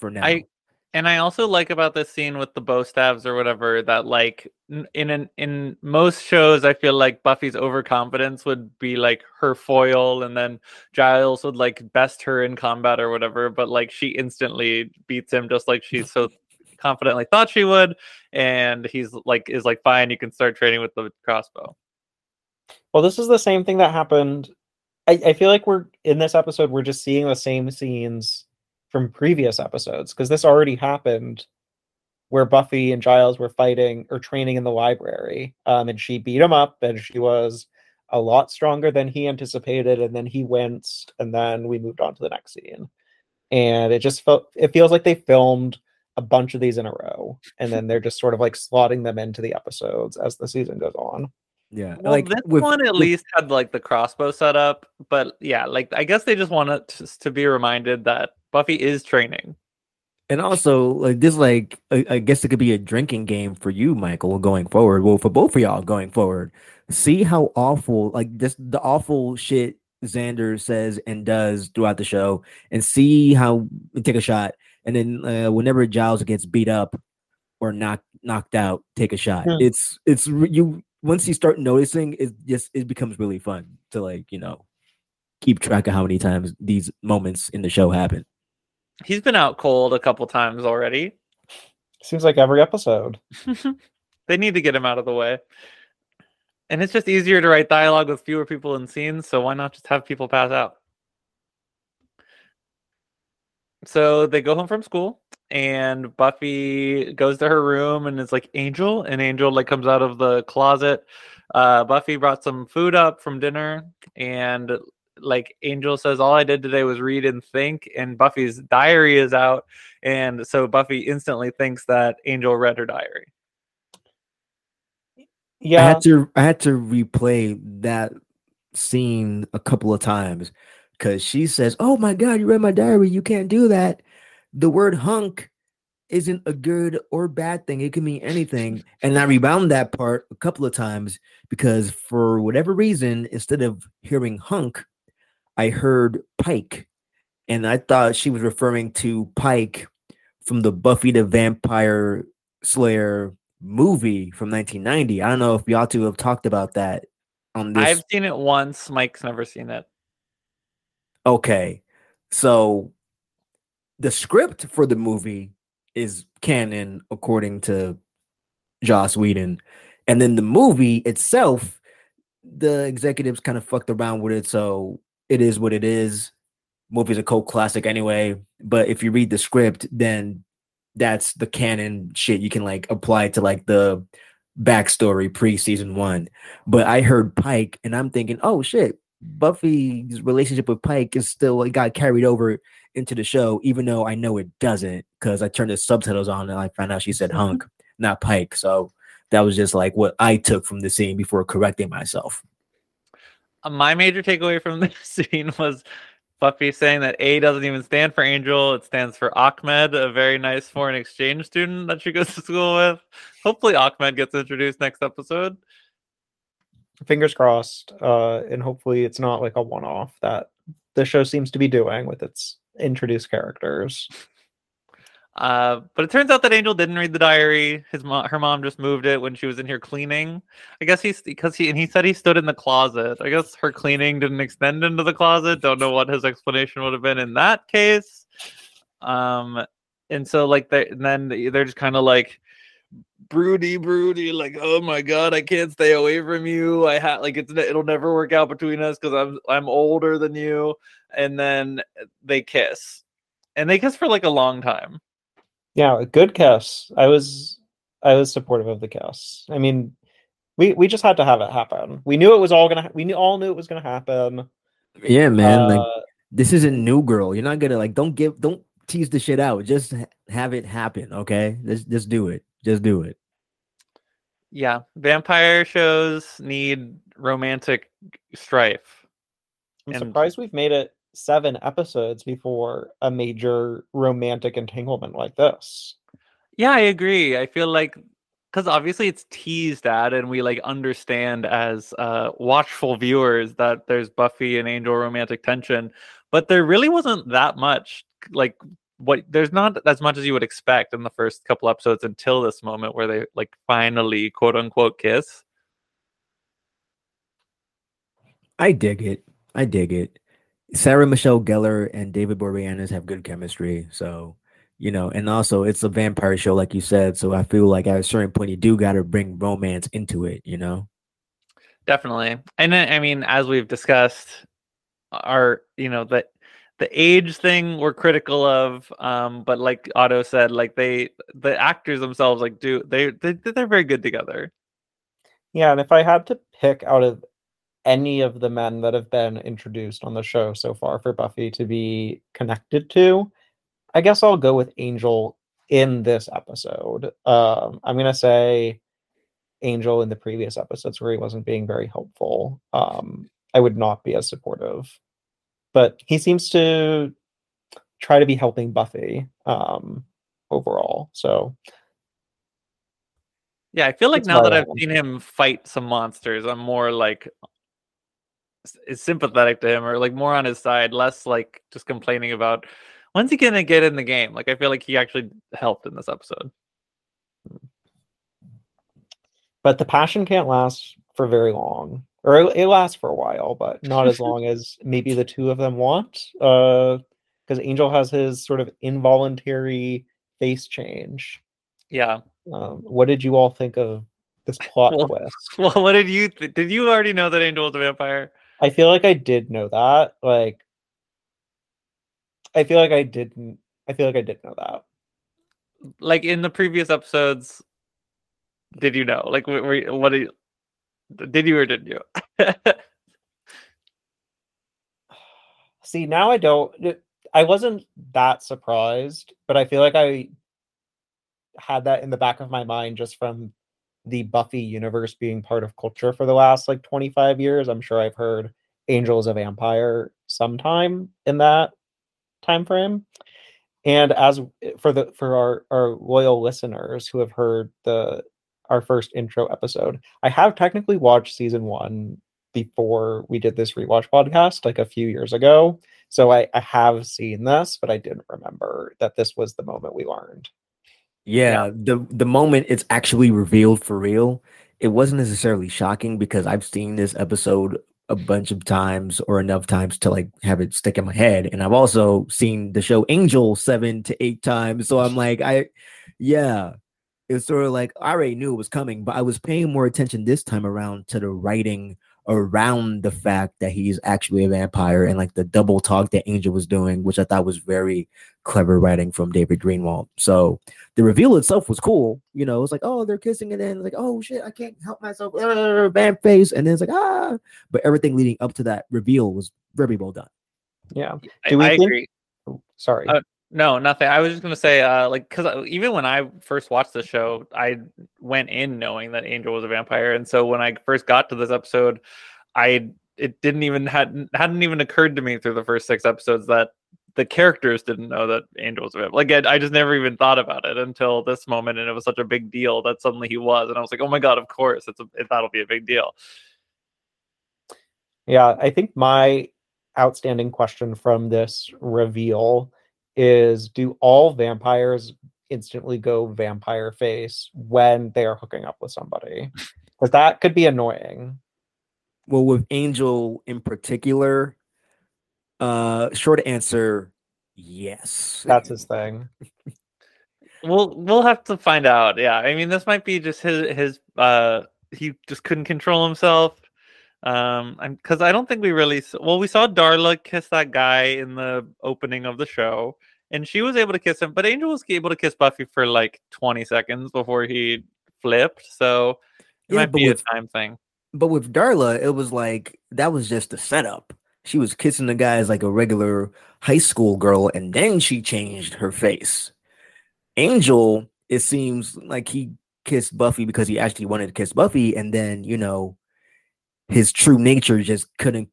for now. I and I also like about this scene with the bow stabs or whatever that like in an in most shows I feel like Buffy's overconfidence would be like her foil and then Giles would like best her in combat or whatever but like she instantly beats him just like she's so confidently thought she would and he's like is like fine you can start training with the crossbow. Well, this is the same thing that happened. I, I feel like we're in this episode, we're just seeing the same scenes from previous episodes because this already happened where Buffy and Giles were fighting or training in the library. Um, and she beat him up and she was a lot stronger than he anticipated. And then he winced, and then we moved on to the next scene. And it just felt, it feels like they filmed a bunch of these in a row. And then they're just sort of like slotting them into the episodes as the season goes on. yeah, Well, like this with- one at with- least had like the crossbow set up, but yeah, like I guess they just wanted to, to be reminded that Buffy is training. And also, like this, like I, I guess it could be a drinking game for you, Michael, going forward. Well, for both of y'all going forward, see how awful, like this, the awful shit Xander says and does throughout the show, and see how take a shot, and then uh, whenever Giles gets beat up or knocked knocked out, take a shot. Hmm. It's it's you once you start noticing, it just it becomes really fun to like you know keep track of how many times these moments in the show happen. He's been out cold a couple times already. Seems like every episode. they need to get him out of the way. And it's just easier to write dialogue with fewer people in scenes, so why not just have people pass out? So they go home from school and Buffy goes to her room and it's like Angel and Angel like comes out of the closet. Uh Buffy brought some food up from dinner and like Angel says all I did today was read and think and Buffy's diary is out and so Buffy instantly thinks that Angel read her diary. Yeah. I Yeah. had to I had to replay that scene a couple of times because she says, "Oh my god, you read my diary. You can't do that." The word hunk isn't a good or bad thing. It can mean anything. And I rebound that part a couple of times because for whatever reason, instead of hearing hunk, I heard pike. And I thought she was referring to Pike from the Buffy the Vampire Slayer movie from 1990. I don't know if y'all two have talked about that on this. I've seen it once. Mike's never seen it. Okay. So the script for the movie is canon according to Joss Whedon. And then the movie itself, the executives kind of fucked around with it. So it is what it is. Movie's a cult classic anyway. But if you read the script, then that's the canon shit you can like apply to like the backstory pre season one. But I heard Pike and I'm thinking, oh shit, Buffy's relationship with Pike is still it got carried over into the show, even though I know it doesn't, because I turned the subtitles on and I found out she said hunk, mm-hmm. not Pike. So that was just like what I took from the scene before correcting myself. My major takeaway from this scene was Buffy saying that A doesn't even stand for Angel. It stands for Ahmed, a very nice foreign exchange student that she goes to school with. Hopefully, Ahmed gets introduced next episode. Fingers crossed. Uh, and hopefully, it's not like a one off that the show seems to be doing with its introduced characters. Uh, but it turns out that Angel didn't read the diary. His mom, her mom, just moved it when she was in here cleaning. I guess he's because he and he said he stood in the closet. I guess her cleaning didn't extend into the closet. Don't know what his explanation would have been in that case. Um, and so like they and then they're just kind of like broody, broody, like oh my god, I can't stay away from you. I have like it's it'll never work out between us because I'm I'm older than you. And then they kiss, and they kiss for like a long time. Yeah, a good kiss. I was I was supportive of the kiss. I mean, we we just had to have it happen. We knew it was all gonna. Ha- we knew all knew it was gonna happen. Yeah, man. Uh, like this is a new girl. You're not gonna like don't give don't tease the shit out. Just ha- have it happen. Okay, just just do it. Just do it. Yeah, vampire shows need romantic strife. I'm and- surprised we've made it seven episodes before a major romantic entanglement like this. Yeah, I agree. I feel like because obviously it's teased at, and we like understand as uh, watchful viewers that there's Buffy and Angel romantic tension, but there really wasn't that much. Like, what there's not as much as you would expect in the first couple episodes until this moment where they like finally quote unquote kiss. I dig it. I dig it. Sarah Michelle Gellar and David Boreanaz have good chemistry. So, you know, and also it's a vampire show, like you said. So I feel like at a certain point, you do got to bring romance into it, you know? Definitely. And then, I mean, as we've discussed, our, you know, the the age thing we're critical of. Um, but like Otto said, like they the actors themselves like do they, they they're very good together. Yeah, and if I had to pick out of any of the men that have been introduced on the show so far for Buffy to be connected to, I guess I'll go with Angel in this episode. Um, I'm gonna say Angel in the previous episodes where he wasn't being very helpful. Um, I would not be as supportive, but he seems to try to be helping Buffy um, overall. So Yeah, I feel like That's now that I've want seen him fight some monsters, I'm more like is sympathetic to him or like more on his side, less like just complaining about when's he gonna get in the game. Like I feel like he actually helped in this episode. but the passion can't last for very long or it, it lasts for a while but not as long as maybe the two of them want uh because angel has his sort of involuntary face change Yeah. um what did you all think of this plot Well- twist Well, what did you th- did you already know that Angel was a vampire? I feel like i did know that like i feel like i didn't i feel like i did know that Like in the previous episodes, did you know? Like, were you- what did you, did you or didn't you? See, now I don't. I wasn't that surprised, but I feel like I had that in the back of my mind just from the Buffy universe being part of culture for the last like 25 years. I'm sure I've heard Angel is a vampire sometime in that time frame. And as eh, for the for our our loyal listeners who have heard the our first intro episode, I have technically watched season 1 before we did this rewatch podcast like a few years ago. So I, I have seen this, but I didn't remember that this was the moment we learned. Yeah, the the moment it's actually revealed for real, it wasn't necessarily shocking because I've seen this episode a bunch of times or enough times to like have it stick in my head. And I've also seen the show Angel seven to eight times. So I'm like, I, yeah, it's sort of like I already knew it was coming, but I was paying more attention this time around to the writing around the fact that he's actually a vampire and like the double talk that Angel was doing, which I thought was very clever writing from David Greenwalt. So the reveal itself was cool. You know, it's like, oh, they're kissing, and then like, oh shit, I can't help myself, vamp face, and then it's like, ah. But everything leading up to that reveal was very well done. Yeah. I, I think- agree. Oh, Sorry. Uh, No, nothing. I was just gonna say, uh, like, because even when I first watched the show, I went in knowing that Angel was a vampire, and so when I first got to this episode, I it didn't even hadn't hadn't even occurred to me through the first six episodes that the characters didn't know that Angel was a vampire. Like, I, I just never even thought about it until this moment, and it was such a big deal that suddenly he was, and I was like, oh my god, of course, it's a, it, that'll be a big deal. Yeah, I think my outstanding question from this reveal is do all vampires instantly go vampire face when they are hooking up with somebody? Because that could be annoying. Well, with Angel in particular, uh, short answer, yes. That's his thing. We'll we'll have to find out. Yeah, I mean, this might be just his his uh he just couldn't control himself. Um, I'm because I don't think we really s- well we saw Darla kiss that guy in the opening of the show, and she was able to kiss him, but Angel was able to kiss Buffy for like 20 seconds before he flipped. So it Yeah, might be with- a time thing. But with Darla, it was like that was just a setup. She was kissing the guy as like a regular high school girl, and then she changed her face. Angel, it seems like he kissed Buffy because he actually wanted to kiss Buffy, and then you know, his true nature just couldn't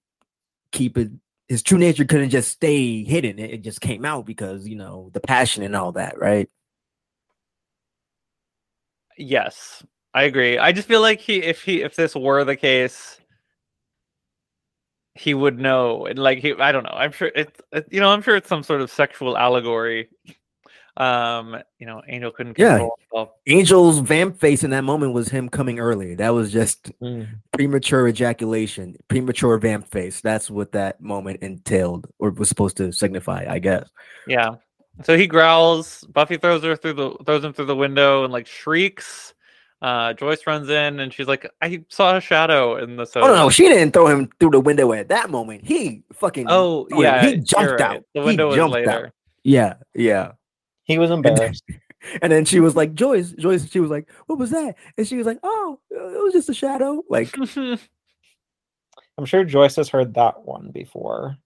keep it. His true nature couldn't just stay hidden. It, it just came out because you know the passion and all that, right? Yes, I agree. I just feel like he if he if this were the case, he would know. And like he, I don't know. I'm sure it's it, you know I'm sure it's some sort of sexual allegory. Um, you know, Angel couldn't Yeah. control himself. Angel's vamp face in that moment was him coming early. That was just Mm. premature ejaculation, premature vamp face. That's what that moment entailed or was supposed to signify, I guess. Yeah. So he growls. Buffy throws her through the throws him through the window and like shrieks. Uh, Joyce runs in and she's like, "I saw a shadow in the soda." Oh no, she didn't throw him through the window at that moment. He fucking Oh him. yeah, he jumped right. out. The He window was jumped later. out. Yeah, yeah. He was embarrassed. And then she was like, Joyce, Joyce, she was like, What was that? And she was like, Oh, it was just a shadow. Like, I'm sure Joyce has heard that one before.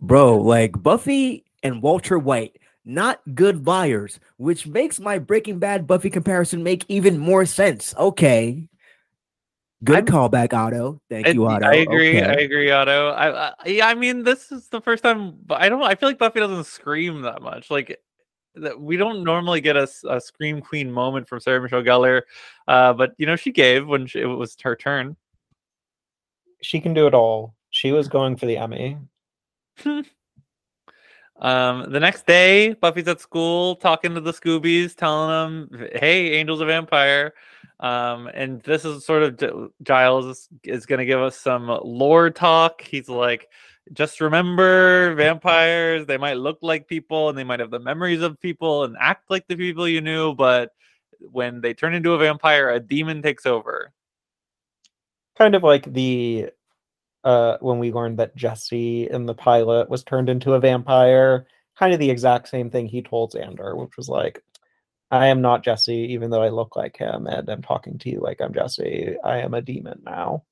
bro, like Buffy and Walter White, not good liars, which makes my Breaking Bad Buffy comparison make even more sense. Okay. Good I'm- callback, Otto. Thank It- you, Otto. I agree. I agree, Otto. I, I yeah, I mean, this is the first time. I don't. I feel like Buffy doesn't scream that much. Like that, we don't normally get a scream queen moment from Sarah Michelle Gellar, uh, but you know she gave when she, it was her turn. She can do it all. She was going for the Emmy. Um, the next day, Buffy's at school talking to the Scoobies, telling them, "Hey, Angel's a vampire." Um, and this is sort of Giles is, is going to give us some lore talk. He's like, "Just remember, vampires. They might look like people, and they might have the memories of people, and act like the people you knew, but." When they turn into a vampire, a demon takes over. Kind of like the uh when we learned that Jesse in the pilot was turned into a vampire. Kind of the exact same thing he told Xander, which was like, I am not Jesse, even though I look like him, and I'm talking to you like I'm Jesse. I am a demon now.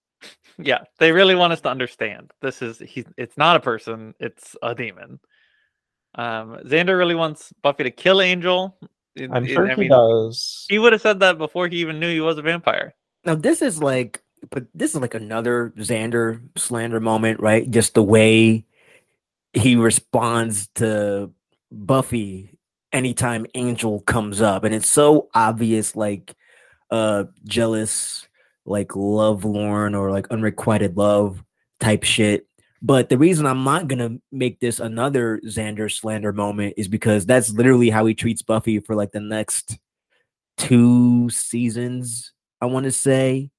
Yeah, they really want us to understand. This is he's it's not a person, it's a demon. Um Xander really wants Buffy to kill Angel. It- I'm it- sure I he mean, does. He would have said that before he even knew he was a vampire. Now this is like, but this is like another Xander slander moment, right? Just the way he responds to Buffy anytime Angel comes up, and it's so obvious, like uh jealous, like lovelorn or like unrequited love type shit. But the reason I'm not gonna make this another Xander slander moment is because that's literally how he treats Buffy for like the next two seasons. I want to say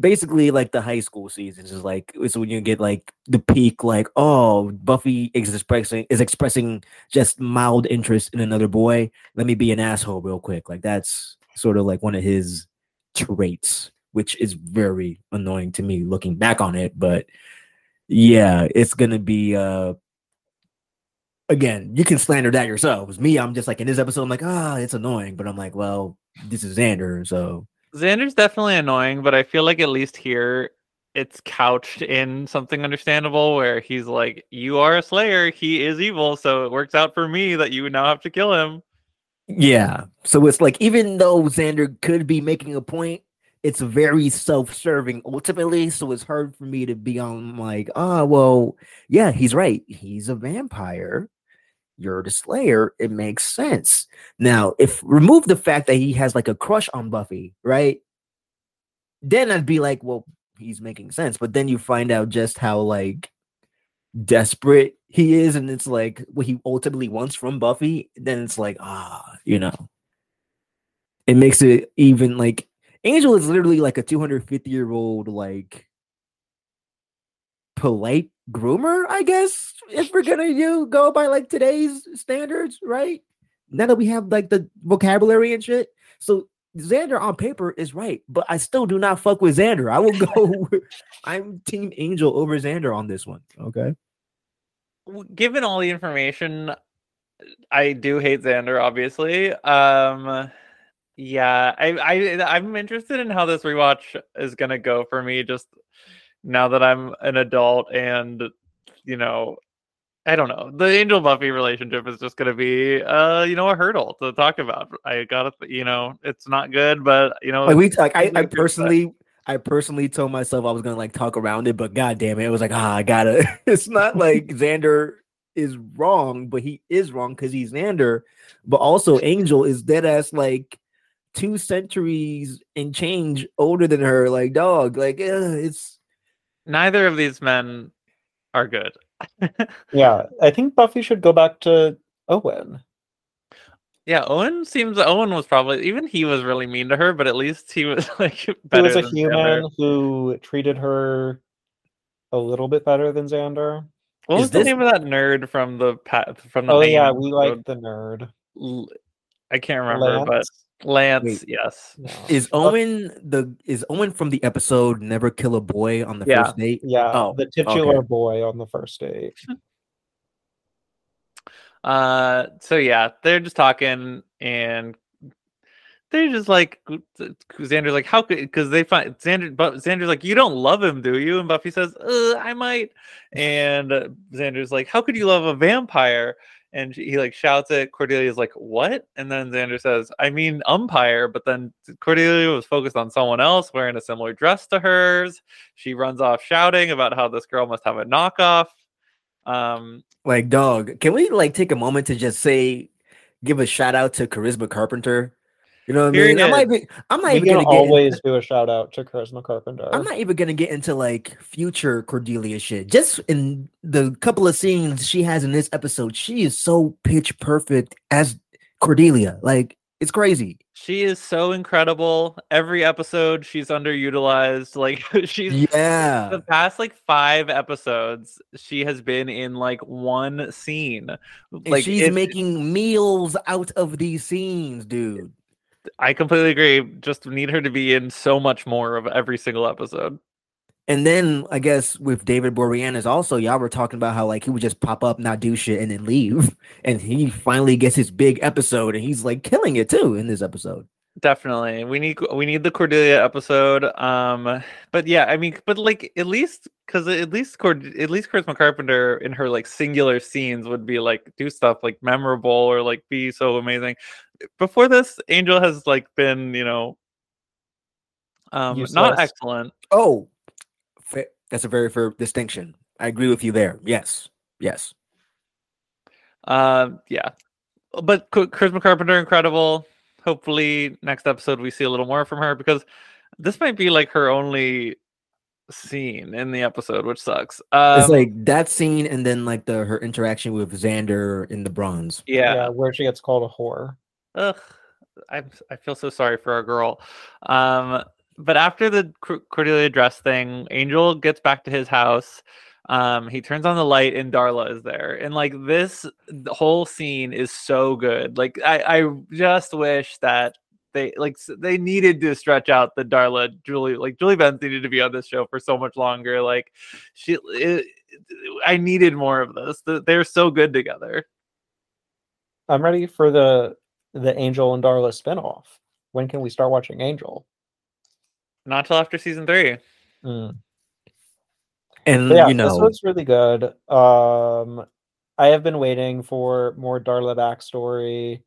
basically like the high school seasons is like it's when you get like the peak like oh buffy is expressing is expressing just mild interest in another boy let me be an asshole real quick like that's sort of like one of his traits which is very annoying to me looking back on it but yeah it's gonna be uh again you can slander that yourselves me i'm just like in this episode i'm like ah it's annoying but i'm like well this is xander so Xander's definitely annoying, but I feel like at least here it's couched in something understandable where he's like, You are a slayer, he is evil, so it works out for me that you would now have to kill him. Yeah. So it's like even though Xander could be making a point, it's very self-serving ultimately. So it's hard for me to be on like, oh well, yeah, he's right. He's a vampire you're the Slayer, it makes sense. Now, if remove the fact that he has like a crush on Buffy, right? Then I'd be like, well, he's making sense. But then you find out just how like desperate he is, and it's like what he ultimately wants from Buffy. Then it's like, ah, you know, it makes it even like Angel is literally like a 250 year old, like polite groomer, I guess, if we're gonna you go by like today's standards, right? Now that we have like the vocabulary and shit. So Xander on paper is right, but I still do not fuck with Xander. I will go. I'm Team Angel over Xander on this one. Okay. Given all the information, I do hate Xander. Obviously, um, yeah, I, I, I'm interested in how this rewatch is gonna go for me. Just now that I'm an adult and you know I don't know. The Angel Buffy relationship is just going to be, uh, you know, a hurdle to talk about. I got to, you know, it's not good, but you know, like we, like I, I personally, I personally told myself I was going to like talk around it, but god damn it, it was like, ah, I gotta. it's not like Xander is wrong, but he is wrong because he's Xander, but also Angel is dead ass like two centuries and change older than her. Like dog, like uh, it's neither of these men are good. yeah, I think Buffy should go back to Owen. Yeah, Owen seems Owen was probably even he was really mean to her, but at least he was like better. He was a human who treated her a little bit better than Xander. What Is was this... the name of that nerd from the path? from the? Oh yeah, we like the nerd. I can't remember, Lance? but Lance, Wait, yes. No. Is oh. Owen the is Owen from the episode Never Kill a Boy on the yeah. first date? Yeah, oh, the titular okay. boy on the first date. Uh so yeah, they're just talking and they're just like Xander's like how could because they find Xander but Xander's like you don't love him do you and Buffy says I might and uh, Xander's like how could you love a vampire and he like shouts it. Cordelia's like, "What?" And then Xander says, "I mean umpire." But then Cordelia was focused on someone else wearing a similar dress to hers. She runs off shouting about how this girl must have a knockoff. Um, like dog, can we like take a moment to just say, give a shout out to Charisma Carpenter you know what I mean? I might be. I'm not even gonna always into, do a shout out to Charisma Carpenter. I'm not even gonna get into like future Cordelia shit. Just in the couple of scenes she has in this episode, she is so pitch perfect as Cordelia. Like it's crazy. She is so incredible. Every episode she's underutilized. Like she's yeah. The past like five episodes, she has been in like one scene. And like she's making meals out of these scenes, dude. I completely agree. Just need her to be in so much more of every single episode. And then I guess with David Boreanaz also, y'all were talking about how like he would just pop up, not do shit, and then leave. And he finally gets his big episode, and he's like killing it too in this episode. Definitely, we need we need the Cordelia episode. Um, but yeah, I mean, but like at least because at least Cord at least Charisma Carpenter in her like singular scenes would be like do stuff like memorable or like be so amazing before this, Angel has like been, you know, um, Useless. not excellent. Oh, that's a very fair distinction. I agree with you there. Yes, yes. Uh, yeah, but Charisma Carpenter, incredible. Hopefully, next episode we see a little more from her because this might be like her only scene in the episode, which sucks. Um, it's like that scene, and then like the her interaction with Xander in the bronze. Yeah, yeah where she gets called a whore ugh, I I feel so sorry for our girl. Um, but after the Cor- Cordelia dress thing, Angel gets back to his house. Um, he turns on the light and Darla is there. And like this whole scene is so good. Like I, I just wish that they like they needed to stretch out the Darla Julie like Julie Benz needed to be on this show for so much longer. Like she it, I needed more of this. They're so good together. I'm ready for the the Angel and Darla spinoff. When can we start watching Angel? Not till after season three. Mm. And But yeah, you this know, was really good. Um, I have been waiting for more Darla backstory.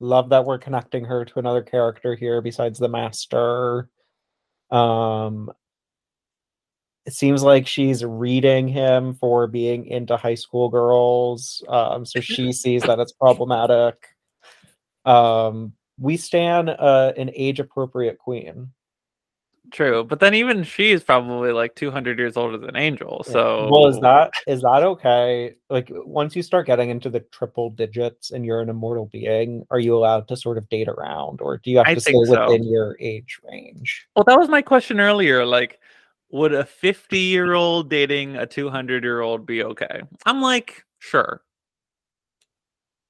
Love that we're connecting her to another character here besides the master. Um, it seems like she's reading him for being into high school girls. Um, so she sees that it's problematic. Um, we stand uh, an age appropriate queen. True, but then even she's probably like 200 years older than Angel. So well, is that is that okay? Like once you start getting into the triple digits and you're an immortal being, are you allowed to sort of date around, or do you have I to stay so. within your age range? Well, that was my question earlier. Like, would a 50 year old dating a 200 year old be okay? I'm like, sure.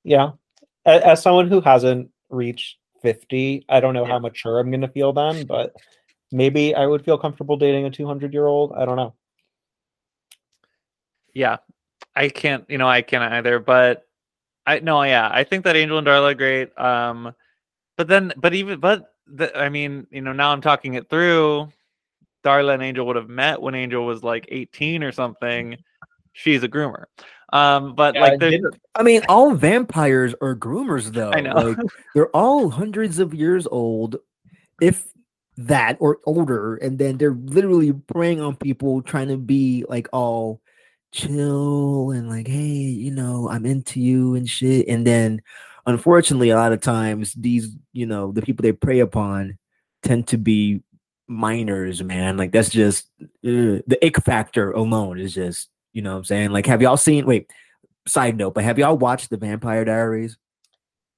Yeah, as, someone who hasn't reached fifty, I don't know Yeah. how mature I'm going to feel then, but maybe I would feel comfortable dating a 200 year old. I don't know. Yeah, I can't. You know, I can't either. But I no, yeah, I think that Angel and Darla are great. Um, but then, but even, but the, I mean, you know, now I'm talking it through. Darla and Angel would have met when Angel was like 18 or something. She's a groomer. Um, but Yeah, like, there's, I mean, all vampires are groomers, though. I know. Like, they're all hundreds of years old, if that or older, and then they're literally preying on people, trying to be like all chill and like, hey, you know, I'm into you and shit. And then, unfortunately, a lot of times these, you know, the people they prey upon tend to be minors, man. Like that's just uh, the ick factor alone is just, you know, what I'm saying. Like, have y'all seen? Wait, side note, but have y'all watched the Vampire Diaries?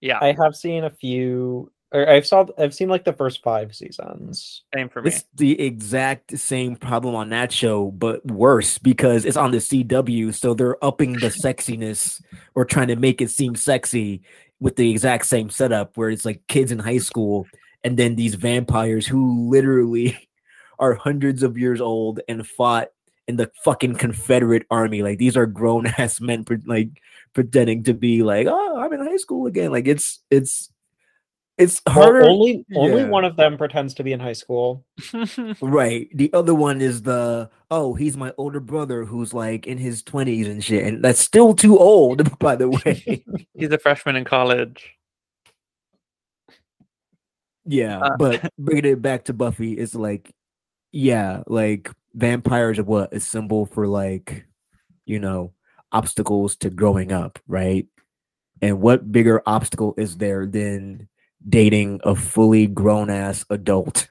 yeah, I have seen a few, or I've saw, I've seen like the first five seasons. same for me. It's the exact same problem on that show, but worse because it's on the CW. So they're upping the sexiness or trying to make it seem sexy with the exact same setup where it's like kids in high school and then these vampires who literally are hundreds of years old and fought in the fucking Confederate army. Like these are grown ass men, like pretending to be like, oh, I'm in high school again. Like it's it's it's Well, only only yeah. one of them pretends to be in high school. Right. The other one is the oh, he's my older brother who's like in his twenties and shit, and that's still too old, by the way. He's a freshman in college. yeah, Uh, but bringing it back to Buffy, it's like, yeah, like vampires are what a symbol for like, you know, obstacles to growing up, right? And what bigger obstacle is there than dating a fully grown ass adult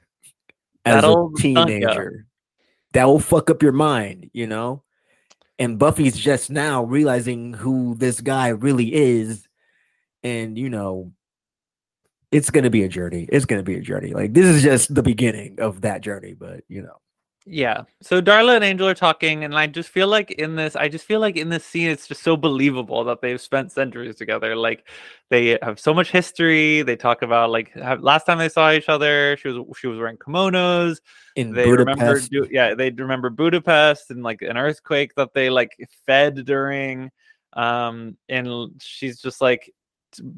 as That'll a teenager? That will fuck up your mind, you know? And Buffy's just now realizing who this guy really is. And, you know, it's going to be a journey. It's going to be a journey. Like, this is just the beginning of that journey, but, you know. Yeah. So Darla and Angel are talking, and I just feel like in this, I just feel like in this scene, it's just so believable that they've spent centuries together. Like they have so much history. They talk about like have, last time they saw each other, she was she was wearing kimonos. In They remember, Budapest, do, yeah, they remember Budapest and like an earthquake that they like fed during. Um, and she's just like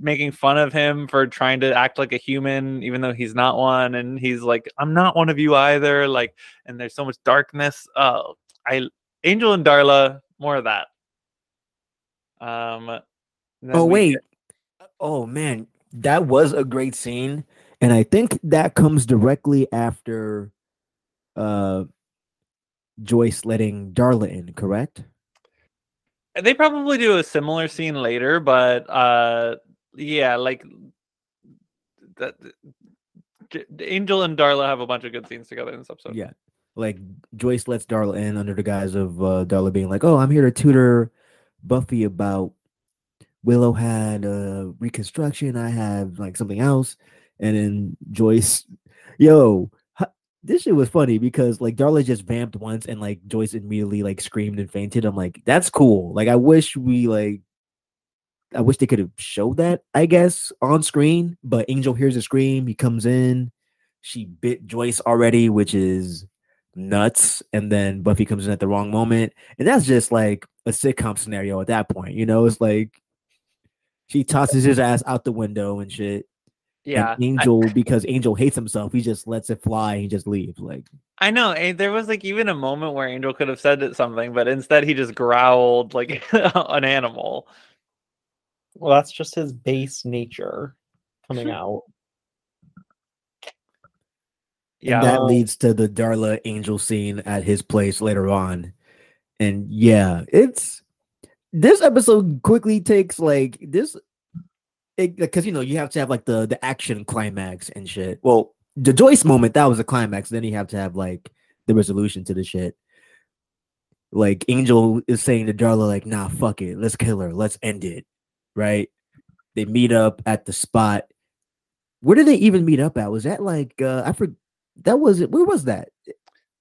making fun of him for trying to act like a human, even though he's not one. And he's like, "I'm not one of you either." Like, and there's so much darkness. Oh, I Angel and Darla, more of that. Um. Oh wait. get- Oh man, that was a great scene, and I think that comes directly after uh Joyce letting Darla in, correct? They probably do a similar scene later, but uh, yeah, like that. Angel and Darla have a bunch of good scenes together in this episode. Yeah. Like Joyce lets Darla in under the guise of uh, Darla being like, "Oh, I'm here to tutor Buffy about Willow had uh, reconstruction. I have like something else." And then Joyce, "Yo, this shit was funny because like Darla just vamped once and like Joyce immediately like screamed and fainted. I'm like, that's cool. Like I wish we like I wish they could have showed that, I guess, on screen. But Angel hears a scream, he comes in, she bit Joyce already, which is nuts. And then Buffy comes in at the wrong moment. And that's just like a sitcom scenario at that point, you know, it's like she tosses his ass out the window and shit. Yeah, And Angel, because Angel hates himself, he just lets it fly. He just leaves. Like, I know. And there was like even a moment where Angel could have said it something, but instead he just growled like an animal. Well, that's just his base nature coming out. Yeah, and that leads to the Darla Angel scene at his place later on. And yeah, it's this episode quickly takes like this because you know you have to have like the the action climax and shit. Well, the Joyce moment that was a climax. Then you have to have like the resolution to the shit. Like Angel is saying to Darla, like, "Nah, fuck it, let's kill her, let's end it." Right? They meet up at the spot. Where did they even meet up at? Was that like uh I forget? That was it. Where was that?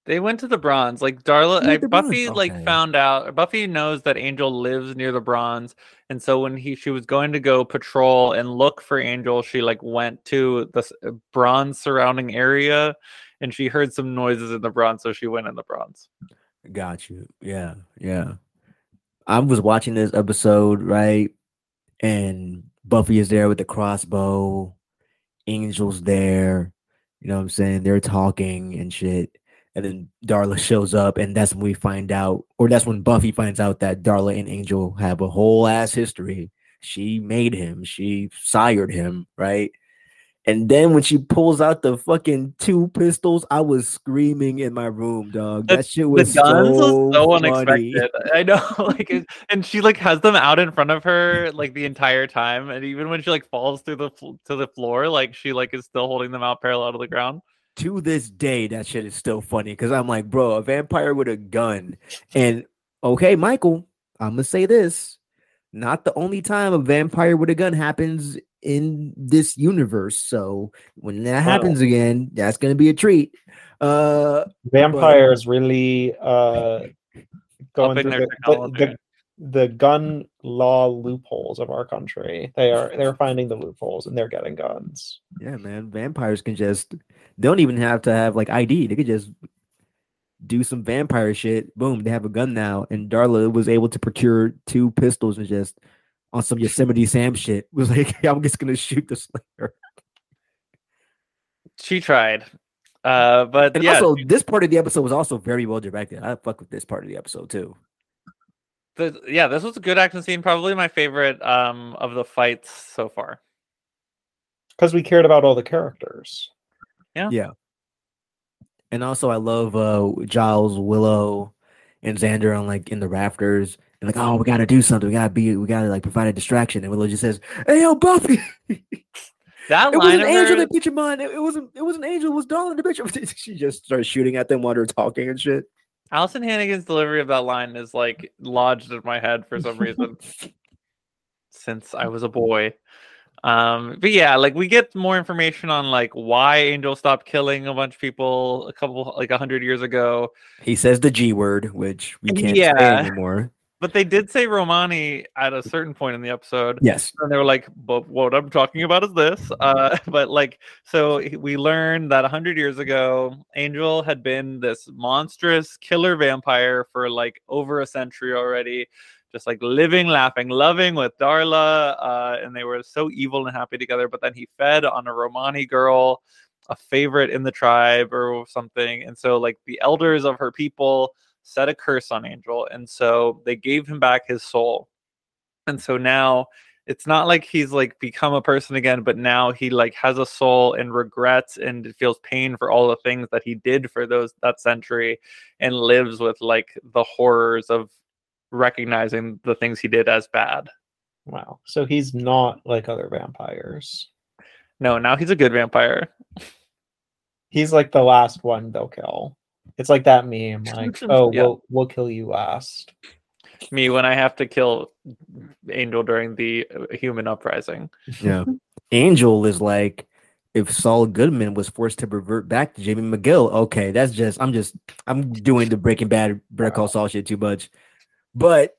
They went to the bronze. Like Darla, like, Buffy, like found out. Buffy knows that Angel lives near the bronze, and so when he she was going to go patrol and look for Angel, she like went to the uh, bronze surrounding area, and she heard some noises in the bronze, so she went in the bronze. Got you. Yeah, yeah. I was watching this episode, right? And Buffy is there with the crossbow. Angel's there. You know what I'm saying? They're talking and shit. And then Darla shows up, and that's when we find out, or that's when Buffy finds out that Darla and Angel have a whole ass history. She made him, she sired him, right? And then when she pulls out the fucking two pistols, I was screaming in my room, dog. The- That shit was the guns so, was so unexpected. I know, like, it- and she like has them out in front of her like the entire time, and even when she like falls through the to the floor, like she like is still holding them out parallel to the ground. To this day, that shit is still funny because I'm like, bro, a vampire with a gun. And okay, Michael, I'm gonna say this. Not the only time a vampire with a gun happens in this universe. So when that happens again, that's gonna be a treat. Uh Vampires really uh going through their the, the, the, the gun law loopholes of our country. They are they're finding the loopholes and they're getting guns. Yeah, man. Vampires can just they don't even have to have like ID. They could just do some vampire shit. Boom, they have a gun now. And Darla was able to procure two pistols and just on some Yosemite Sam shit was like, I'm just gonna shoot the Slayer. She tried, uh, but And yeah, also, this part of the episode was also very well directed. I fuck with this part of the episode too. The, yeah, this was a good action scene. Probably my favorite um of the fights so far. Because we cared about all the characters. Yeah. Yeah. And also, I love uh Giles, Willow, and Xander on like in the rafters. And like, oh, we gotta do something. We gotta be. We gotta like provide a distraction. And Willow just says, "Hey, yo, Buffy." That It was an of angel that bitch of mine. It, it wasn't. It was an angel. It was Darling the bitch. she just starts shooting at them while they're talking and shit. Alyson Hannigan's delivery of that line is like lodged in my head for some reason since I was a boy. Um, but yeah, like we get more information on like why Angel stopped killing a bunch of people a couple like a hundred years ago. He says the G word, which we can't say Yeah. anymore. But they did say Romani at a certain point in the episode. Yes. and they were like, "But what I'm talking about is this." Uh, but like, so we learned that a hundred years ago, Angel had been this monstrous killer vampire for like over a century already, just like living, laughing, loving with Darla, uh, and they were so evil and happy together. But then he fed on a Romani girl, a favorite in the tribe or something, and so like the elders of her people set a curse on Angel, and so they gave him back his soul and so now it's not like he's like become a person again but now he like has a soul and regrets and feels pain for all the things that he did for those that century and lives with like the horrors of recognizing the things he did as bad Wow. So he's not like other vampires. no now he's a good vampire He's like the last one they'll kill. It's like that meme, like, oh, Yeah. we'll we'll kill you last. me when i have to kill angel during the uh, human uprising Yeah. Angel is like if Saul Goodman was forced to revert back to Jimmy McGill, okay, that's just I'm just I'm doing the Breaking Bad Better Call Saul shit too much. But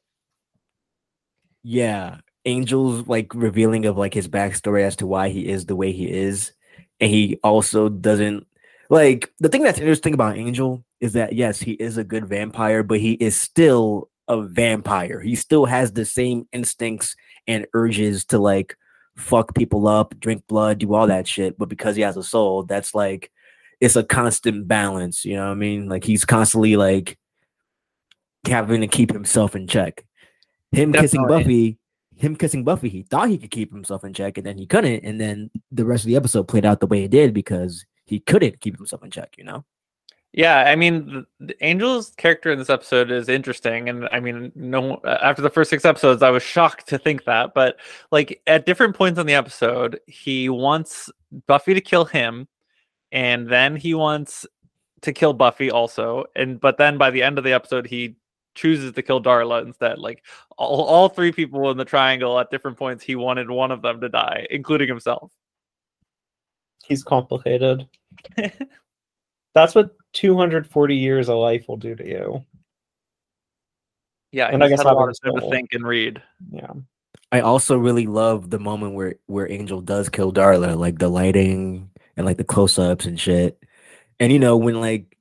yeah, Angel's like revealing of like his backstory as to why he is the way he is, and he also doesn't like the thing that's interesting about Angel is that yes, he is a good vampire, but he is still a vampire. He still has the same instincts and urges to like fuck people up, drink blood, do all that shit. But because he has a soul, that's like it's a constant balance. You know what I mean? Like he's constantly like having to keep himself in check. Him kissing Definitely. Buffy, him kissing Buffy, he thought he could keep himself in check, and then he couldn't. And then the rest of the episode played out the way it did because he couldn't keep himself in check. You know? Yeah, I mean, Angel's character in this episode is interesting, and I mean, no, after the first six episodes, I was shocked to think that, but like at different points in the episode, he wants Buffy to kill him, and then he wants to kill Buffy also, and but then by the end of the episode, he chooses to kill Darla instead. Like all, all three people in the triangle at different points, he wanted one of them to die, including himself. He's complicated. That's what 240 years of life will do to you. Yeah, And I guess had a lot of time to think and read. Yeah. I also really love the moment where where Angel does kill Darla, like the lighting and like the close ups and shit. And you know when like,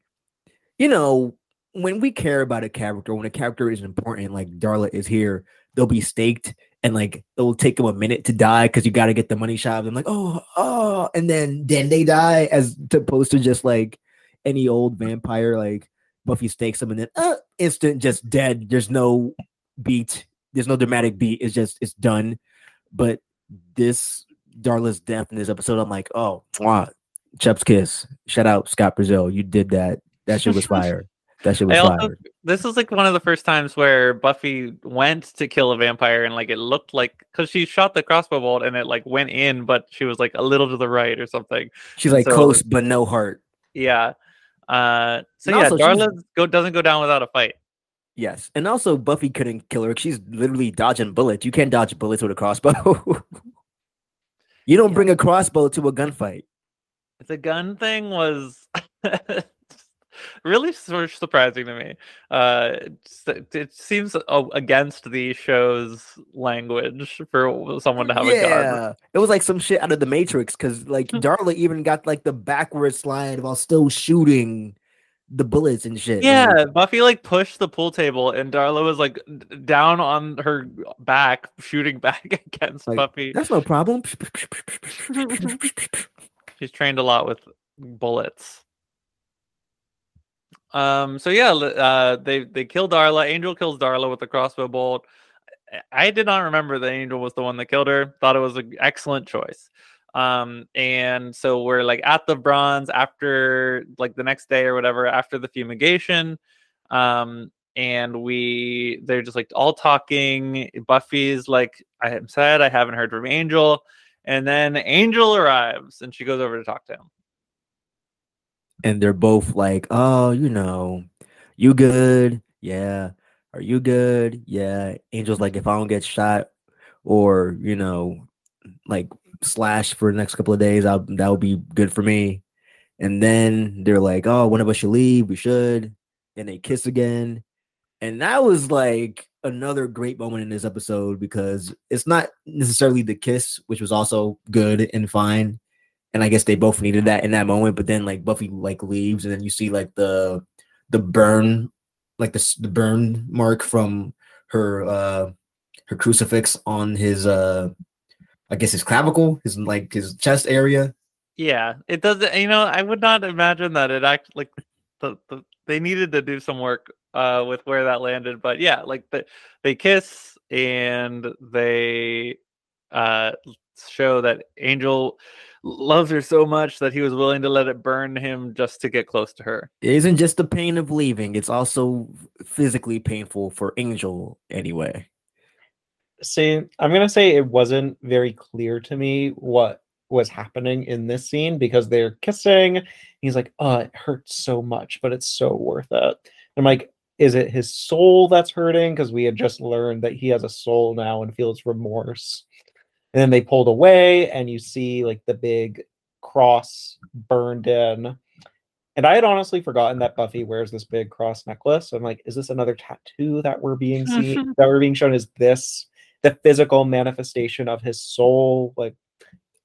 you know when we care about a character, when a character is important, like Darla is here, they'll be staked and like it'll take them a minute to die because you got to get the money shot. I'm like, oh, oh, and then then they die as opposed to just like any old vampire like Buffy stakes them and then uh, instant just dead. There's no beat. There's no dramatic beat. It's just it's done. But this Darla's death in this episode, I'm like, oh, mwah, Chef's kiss. Shout out Scott Brazil. You did that. That shit was fire. That shit was also, this is like one of the first times where Buffy went to kill a vampire and like it looked like because she shot the crossbow bolt and it like went in, but she was like a little to the right or something. She's like so- close but no heart. Yeah. Uh, so And yeah, Darla go doesn't go down without a fight. Yes, and also Buffy couldn't kill her. She's literally dodging bullets. You can't dodge bullets with a crossbow. you don't Yeah. bring a crossbow to a gunfight. The gun thing was really sort of surprising to me. Uh, it seems uh, against the show's language for someone to have a gun. yeah, it was like some shit out of the Matrix because like Darla even got like the backward slide while still shooting the bullets and shit. Yeah, Buffy like pushed the pool table, and Darla was like down on her back, shooting back against Like, Buffy. that's no problem. She's trained a lot with bullets. Um. So yeah, uh, they they kill Darla. Angel kills Darla with the crossbow bolt. I- did not remember that Angel was the one that killed her. Thought it was an excellent choice. Um. And so we're like at the bronze after like the next day or whatever after the fumigation. Um. And we they're just like all talking. Buffy's like, I am sad I haven't heard from Angel. And then Angel arrives and she goes over to talk to him. And they're both like, "Oh, you know, you good? Yeah. Are you good? Yeah." Angel's like, "If I don't get shot or you know, like slashed for the next couple of days, I'll that would be good for me." And then they're like, "Oh, one of us should leave. We should." And they kiss again, and that was like another great moment in this episode because it's not necessarily the kiss, which was also good and fine and I guess they both needed that in that moment. But then like Buffy like leaves, and then you see like the the burn, like the the burn mark from her uh her crucifix on his uh I guess his clavicle, his like his chest area. Yeah, it doesn't. You know, I would not imagine that it act like the, the they needed to do some work uh with where that landed, but yeah, like the, they kiss and they uh show that Angel loves her so much that he was willing to let it burn him just to get close to her. It isn't just the pain of leaving; it's also physically painful for Angel anyway. See, I'm gonna say it wasn't very clear to me what was happening in this scene because they're kissing. He's like, "Oh, it hurts so much, but it's so worth it." I'm like, "Is it his soul that's hurting?" Because we had just learned that he has a soul now and feels remorse. And then they pulled away, and you see like the big cross burned in. And I had honestly forgotten that Buffy wears this big cross necklace. So I'm like, is this another tattoo that we're being seen that we're being shown? Is this the physical manifestation of his soul? Like,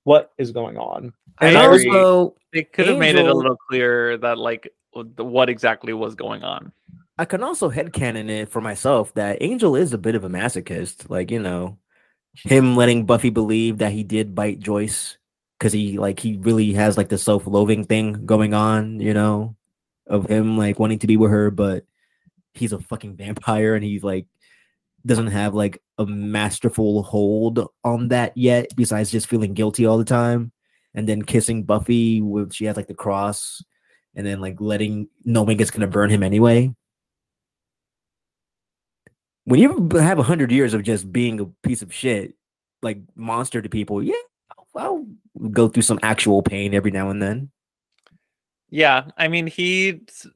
what is going on? And I also, They could have made it a little clearer that like what exactly was going on. I can also headcanon it for myself that Angel is a bit of a masochist. Like, you know, him letting Buffy believe that he did bite Joyce because he like he really has like the self-loathing thing going on, you know, of him like wanting to be with her, but he's a fucking vampire and he's like doesn't have like a masterful hold on that yet, besides just feeling guilty all the time. And then kissing Buffy with she has like the cross, and then like letting knowing it's gonna burn him anyway when you have a hundred years of just being a piece of shit, like monster to people, yeah, I'll, I'll go through some actual pain every now and then. Yeah, I mean he's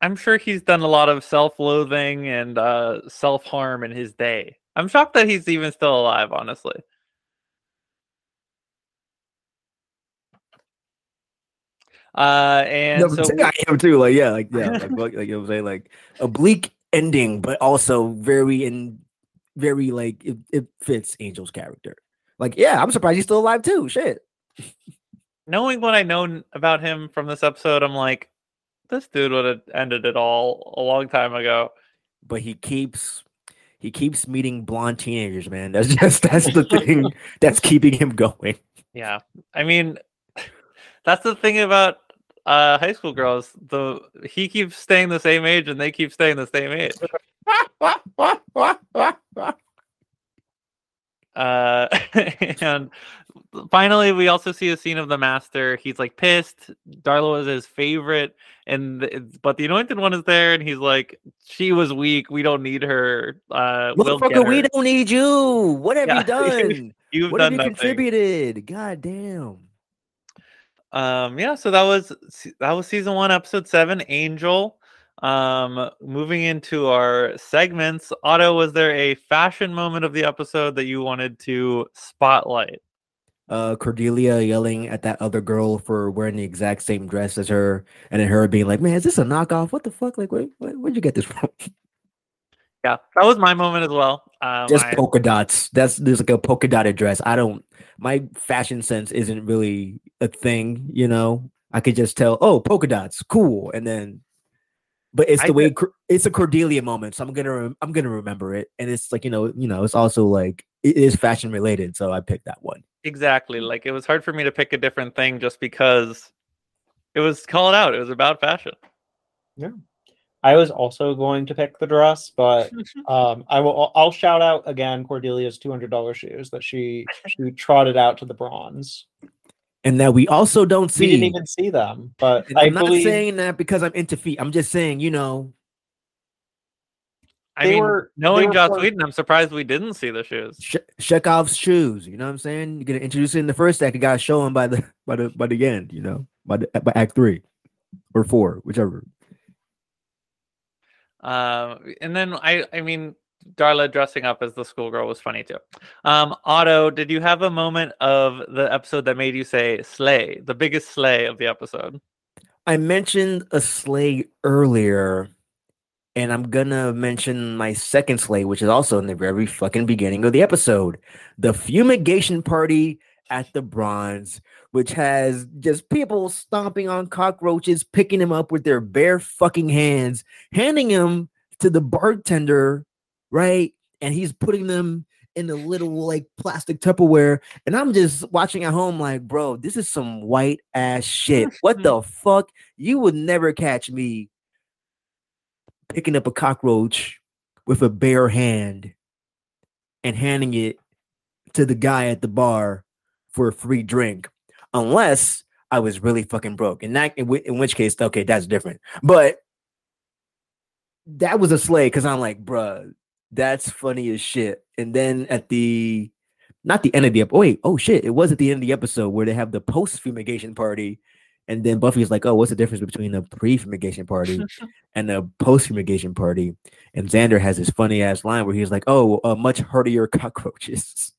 i'm sure he's done a lot of self-loathing and uh self-harm in his day. I'm shocked that he's even still alive, honestly. Uh and No, so I am too. Like, yeah, like yeah, like, like, like you know what I'm saying, like a bleak ending, but also very in very like it, it fits Angel's character. Like, yeah, I'm surprised he's still alive too. Shit. knowing what I know about him from this episode, I'm like, this dude would have ended it all a long time ago. But he keeps he keeps meeting blonde teenagers, man. That's just that's the thing that's keeping him going. Yeah. I mean, that's the thing about uh high school girls. The he keeps staying the same age and they keep staying the same age. Uh and finally we also see a scene of the master. He's like pissed. Darla was his favorite and but the anointed one is there and he's like she was weak. We don't need her. Uh we'll get Motherfucker, we don't need you. What have Yeah. you done? You've what have you nothing. contributed? God damn. Um, yeah, so that was that was season one, episode seven, Angel. Um, moving into our segments, Otto, was there a fashion moment of the episode that you wanted to spotlight? Uh, Cordelia yelling at that other girl for wearing the exact same dress as her, and then her being like, "Man, is this a knockoff? What the fuck? Like, where, where, where'd you get this from?" Yeah, that was my moment as well. Um, Just I- polka dots. That's there's like a polka dotted dress. I don't. My fashion sense isn't really a thing. You know, I could just tell. Oh, polka dots, cool, and then. But it's I the way Cor- it's a Cordelia moment, so I'm gonna I'm gonna remember it, and it's like you know you know it's also like it is fashion related, so I picked that one. exactly. Like it was hard for me to pick a different thing just because it was called out. It was about fashion. I was also going to pick the dress, but um, I will. I'll shout out again Cordelia's two hundred dollars shoes that she she trotted out to the bronze. And that we also don't see. We see. didn't even see them, but And I I'm not saying that because I'm into feet. I'm just saying, you know, I They mean, were- knowing were Joss for- Whedon, I'm surprised we didn't see the shoes. Sh- Chekhov's shoes. You know what I'm saying? You're gonna introduce it in the first act. You gotta show him by the by the by the end. You know, by the by Act three or four, whichever. Um, and then I, I mean, Darla dressing up as the schoolgirl was funny too. Um, Otto, did you have a moment of the episode that made you say "slay"? The biggest slay of the episode. I mentioned a slay earlier, and I'm gonna mention my second slay, which is also in the very fucking beginning of the episode. The fumigation party at the bronze, which has just people stomping on cockroaches, picking them up with their bare fucking hands, handing them to the bartender, right? And he's putting them in a little like plastic Tupperware. And I'm just watching at home, like, bro, this is some white ass shit. What the fuck? You would never catch me picking up a cockroach with a bare hand and handing it to the guy at the bar for a free drink, unless I was really fucking broke. In that, in, whi- in which case, okay, that's different. But that was a slay because I'm like, bruh, that's funny as shit. And then at the not the end of the episode. Oh, wait, oh shit, it was at the end of the episode where they have the post fumigation party. And then Buffy's like, oh, what's the difference between a pre fumigation party and a post fumigation party? And Xander has this funny ass line where he's like, oh, uh, much hardier cockroaches.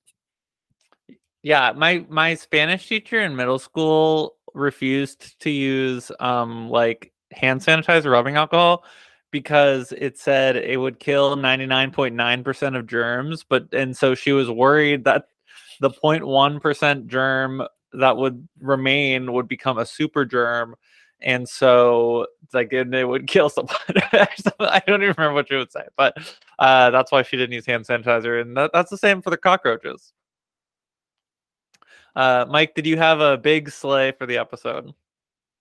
Yeah, my my Spanish teacher in middle school refused to use um like hand sanitizer rubbing alcohol because it said it would kill 99.9% of germs but and so she was worried that the 0.1% germ that would remain would become a super germ and so like it, it would kill someone i don't even remember what she would say but uh, that's why she didn't use hand sanitizer and that, that's the same for the cockroaches uh, mike did you have a big slay for the episode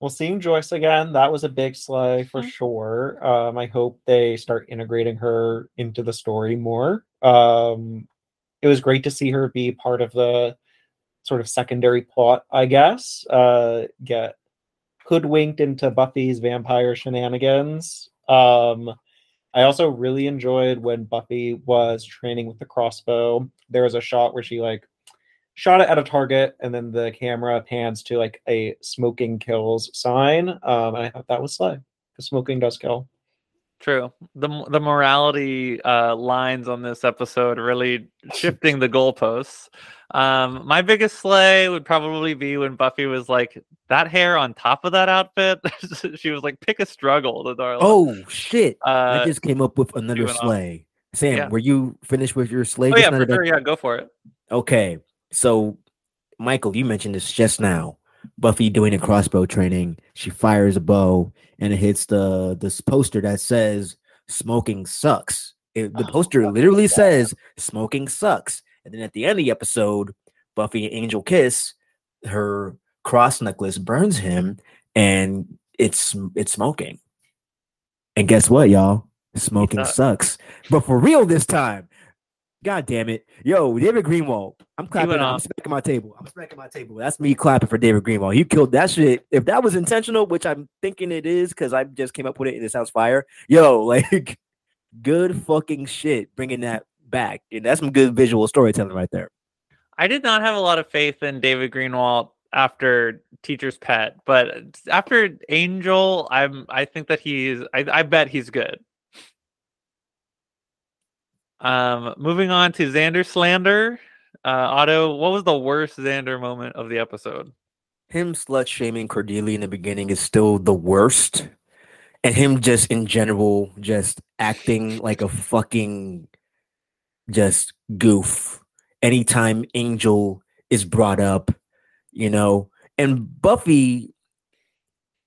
Well, seeing Joyce again, that was a big slay for Mhm. sure. Um, I hope they start integrating her into the story more. Um, it was great to see her be part of the sort of secondary plot, I guess. Uh, get hoodwinked into Buffy's vampire shenanigans. Um, I also really enjoyed when Buffy was training with the crossbow. There was a shot where she like shot it at a target and then the camera pans to like a smoking kills sign um and i thought that was slay because smoking does kill True. The the morality uh, lines on this episode really shifting the goalposts. Um, my biggest slay would probably be when Buffy was like, "That hair on top of that outfit." she was like, "Pick a struggle." The Darla. Oh shit! uh, I just came up with another went off. slay. Sam, Yeah. were you finished with your slay? oh yeah, for sure. Yeah, go for it. Okay, so Michael, you mentioned this just now. Buffy doing a crossbow training. She fires a bow and it hits the this poster that says "Smoking sucks." It, the Oh, poster literally says "Smoking sucks," and then at the end of the episode, Buffy and Angel kiss. Her cross necklace burns him, and it's it's smoking. And guess what, y'all? Smoking sucks. sucks. But for real this time. God damn it. Yo, David Greenwalt. I'm clapping. I'm smacking my table. I'm smacking my table. That's me clapping for David Greenwalt. You killed that shit. If that was intentional, which I'm thinking it is, because I just came up with it and it sounds fire. Yo, like good fucking shit bringing that back. And that's some good visual storytelling right there. I did not have a lot of faith in David Greenwalt after Teacher's Pet, but after Angel, I'm I think that he's I, I bet he's good. Um, moving on to Xander slander. Uh, Otto, what was the worst Xander moment of the episode? Him slut shaming Cordelia in the beginning is still the worst. And him just in general, just acting like a fucking just goof anytime Angel is brought up, you know. And Buffy,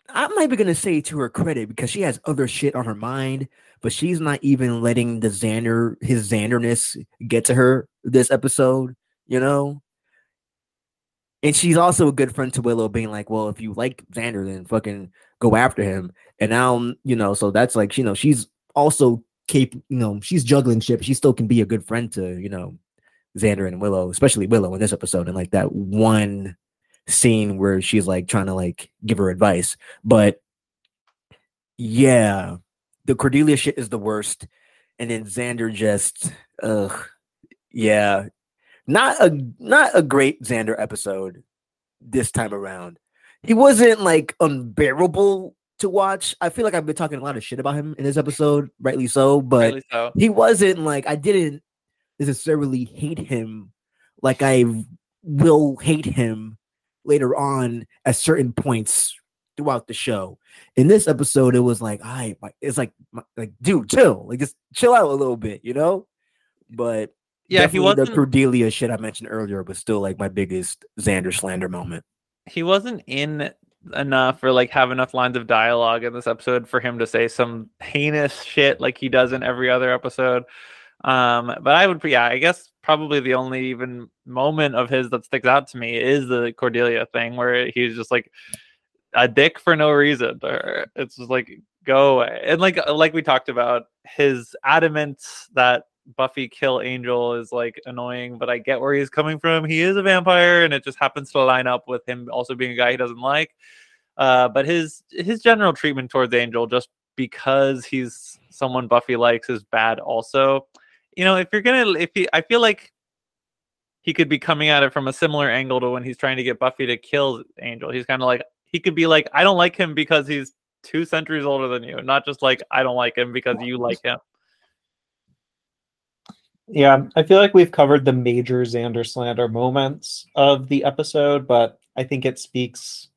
I might be gonna say to her credit because she has other shit on her mind, but she's not even letting the Xander, his Xanderness get to her this episode, you know. And she's also a good friend to Willow, being like, "Well, if you like Xander, then fucking go after him." And now, mm, you know, so that's like, you know, she's also cap, you know, she's juggling shit. She still can be a good friend to, you know, Xander and Willow, especially Willow in this episode, and like that one scene where she's like trying to like give her advice. But yeah, the Cordelia shit is the worst, and then Xander just, ugh, yeah, not a not a great Xander episode this time around. He wasn't like unbearable to watch. I feel like I've been talking a lot of shit about him in this episode, rightly so, but Rightly so. he wasn't like I didn't necessarily hate him like I will hate him later on at certain points throughout the show. In this episode, it was like, I it's like my- like dude, chill, like just chill out a little bit, you know. But Yeah, he definitely the wasn't Cordelia shit I mentioned earlier was still like my biggest Xander slander moment. he wasn't in enough or like have enough lines of dialogue in this episode for him to say some heinous shit like he does in every other episode. Um, but I would, yeah, I guess probably the only even moment of his that sticks out to me is the Cordelia thing where he's just like a dick for no reason. It's just like go away. And like like we talked about, his adamant that Buffy kill Angel is like annoying, but I get where he's coming from. He is a vampire, and it just happens to line up with him also being a guy he doesn't like. Uh, but his his general treatment towards Angel, just because he's someone Buffy likes, is bad. Also, you know, if you're gonna, if he, I feel like he could be coming at it from a similar angle to when he's trying to get Buffy to kill Angel. He's kind of like he could be like, I don't like him because he's two centuries older than you, not just like I don't like him because you like him. Yeah, I feel like we've covered the major Xander slander moments of the episode, but I think it speaks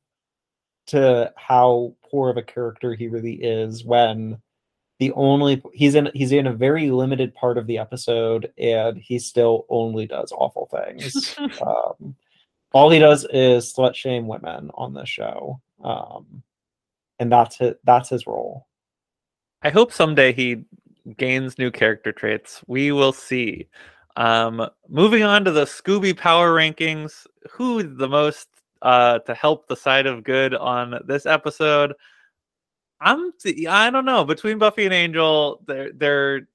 to how poor of a character he really is when the only he's in he's in a very limited part of the episode and he still only does awful things. um, all he does is slut shame women on this show, um, and that's his, that's his role. I hope someday he gains new character traits. We will see. Um, moving on to the Scooby Power rankings, who the most uh, to help the side of good on this episode? I'm I don't know between Buffy and Angel, they're they're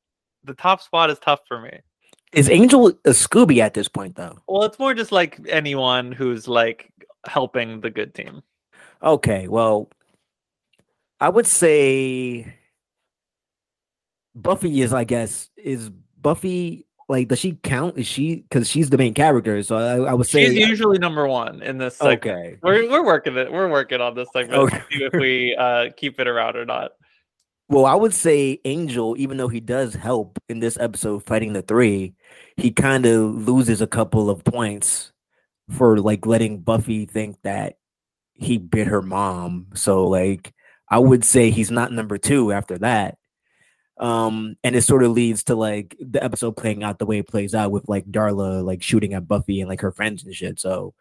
the top spot is tough for me. Is Angel a Scooby at this point though? Well, it's more just like anyone who's like helping the good team. Okay, well, I would say Buffy is, I guess, is Buffy like does she count? Is she because she's the main character? So I, I would say she's usually number one in this. Segment. Okay, we're we're working it. We're working on this segment okay. see if we uh, keep it around or not. Well, I would say Angel, even though he does help in this episode fighting the three, he kind of loses a couple of points for like letting Buffy think that he bit her mom. So like I would say he's not number two after that um and it sort of leads to like the episode playing out the way it plays out with like darla like shooting at buffy and like her friends and shit. So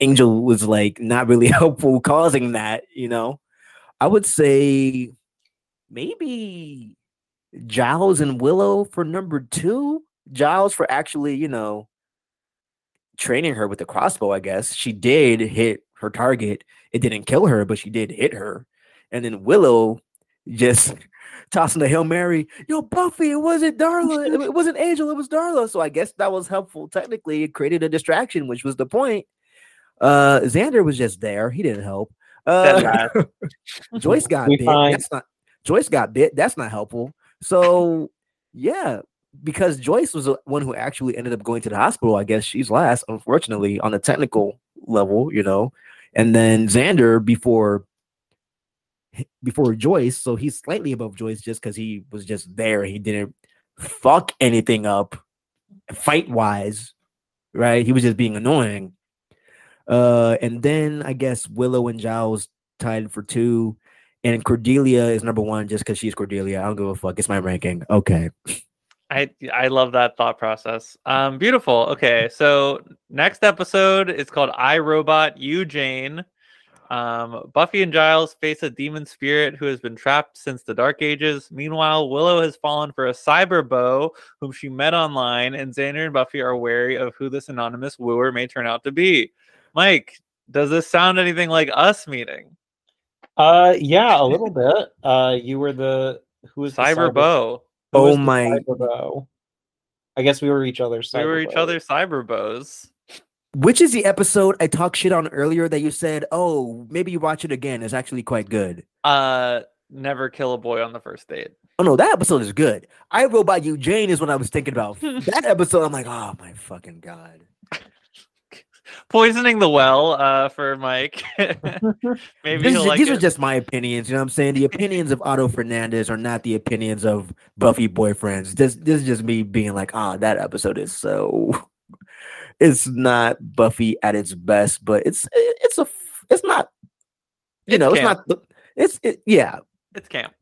angel was like not really helpful causing that you know? I would say maybe giles and willow for number two. Giles for actually you know training her with the crossbow i guess. She did hit her target. It didn't kill her but she did hit her. And then willow just tossing the Hail Mary. Yo, Buffy, it wasn't Darla. it wasn't Angel, it was Darla. So I guess that was helpful. Technically, it created a distraction, which was the point. Uh Xander was just there. He didn't help. Uh Joyce got bit. That's not Joyce got bit. That's not helpful. So yeah, because Joyce was the one who actually ended up going to the hospital. I guess she's last, unfortunately, on the technical level, you know. And then Xander, before before Joyce, so he's slightly above Joyce just because he was just there. He didn't fuck anything up fight wise, right? He was just being annoying. Uh, and then I guess Willow and Giles tied for two, and Cordelia is number one just because she's Cordelia. I don't give a fuck. It's my ranking. Okay. I I love that thought process. Um, beautiful. Okay, so next episode is called I Robot You Jane. Um, Buffy and Giles face a demon spirit who has been trapped since the Dark Ages. Meanwhile, Willow has fallen for a cyber beau whom she met online, and Xander and Buffy are wary of who this anonymous wooer may turn out to be. Mike, does this sound anything like us meeting? Uh, yeah, a little bit. Uh, you were the who was cyber, cyber beau? Oh my! Cyber beau? I guess we were each other's. we were each other's cyber beaus. Which is the episode I talked shit on earlier that you said, "Oh, maybe you watch it again. It's actually quite good." Uh, never kill a boy on the first date. Oh no, that episode is good. I Robot You Jane is what I was thinking about. that episode, I'm like, oh my fucking god. Poisoning the well uh, for Mike. Maybe this, like these are just my opinions. You know what I'm saying? The opinions of Otto Fernandez are not the opinions of Buffy boyfriends. This this is just me being like, ah, oh, that episode is so it's not Buffy at its best, but it's it's a it's not you it's know camp. it's not it's it, yeah it's camp.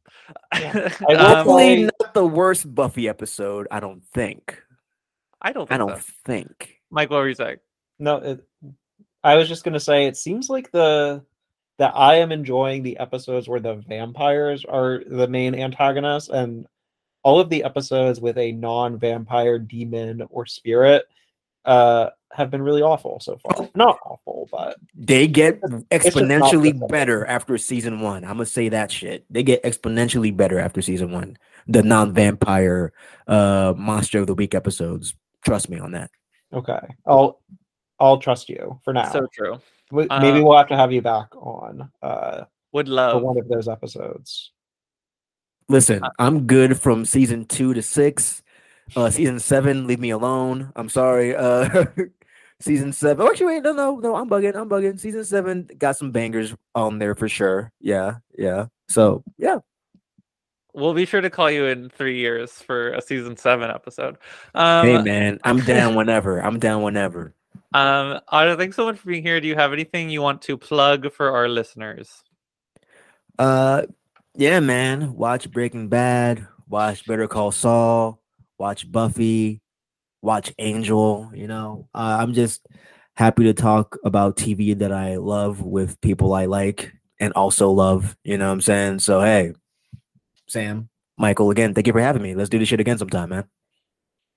Yeah. Um, hopefully, not the worst Buffy episode. I don't think. I don't. Think I don't so. think. Mike, what were you saying? No, it, I was just gonna say it seems like the that I am enjoying the episodes where the vampires are the main antagonists, and all of the episodes with a non-vampire demon or spirit uh, have been really awful so far. Not awful, but they get exponentially better after season one. I'm gonna say that shit. They get exponentially better after season one. The non-vampire uh monster of the week episodes. Trust me on that. Okay, I'll I'll trust you for now. So true. Maybe um, we'll have to have you back on. Uh, would love for one of those episodes. Listen, uh, I'm good from season two to six. Uh, season seven, leave me alone. I'm sorry. Uh, season seven. Oh, actually, wait, no, no, no. I'm bugging. I'm bugging. Season seven got some bangers on there for sure. Yeah, yeah. So yeah. We'll be sure to call you in three years for a season seven episode. Um, hey man, I'm down whenever. I'm down whenever. Um, Otto, thanks so much for being here. Do you have anything you want to plug for our listeners? Uh, yeah, man. Watch Breaking Bad. Watch Better Call Saul. Watch Buffy. Watch Angel. You know, uh, I'm just happy to talk about TV that I love with people I like and also love. You know what I'm saying? So hey, Sam, Michael, again, thank you for having me. Let's do this shit again sometime, man.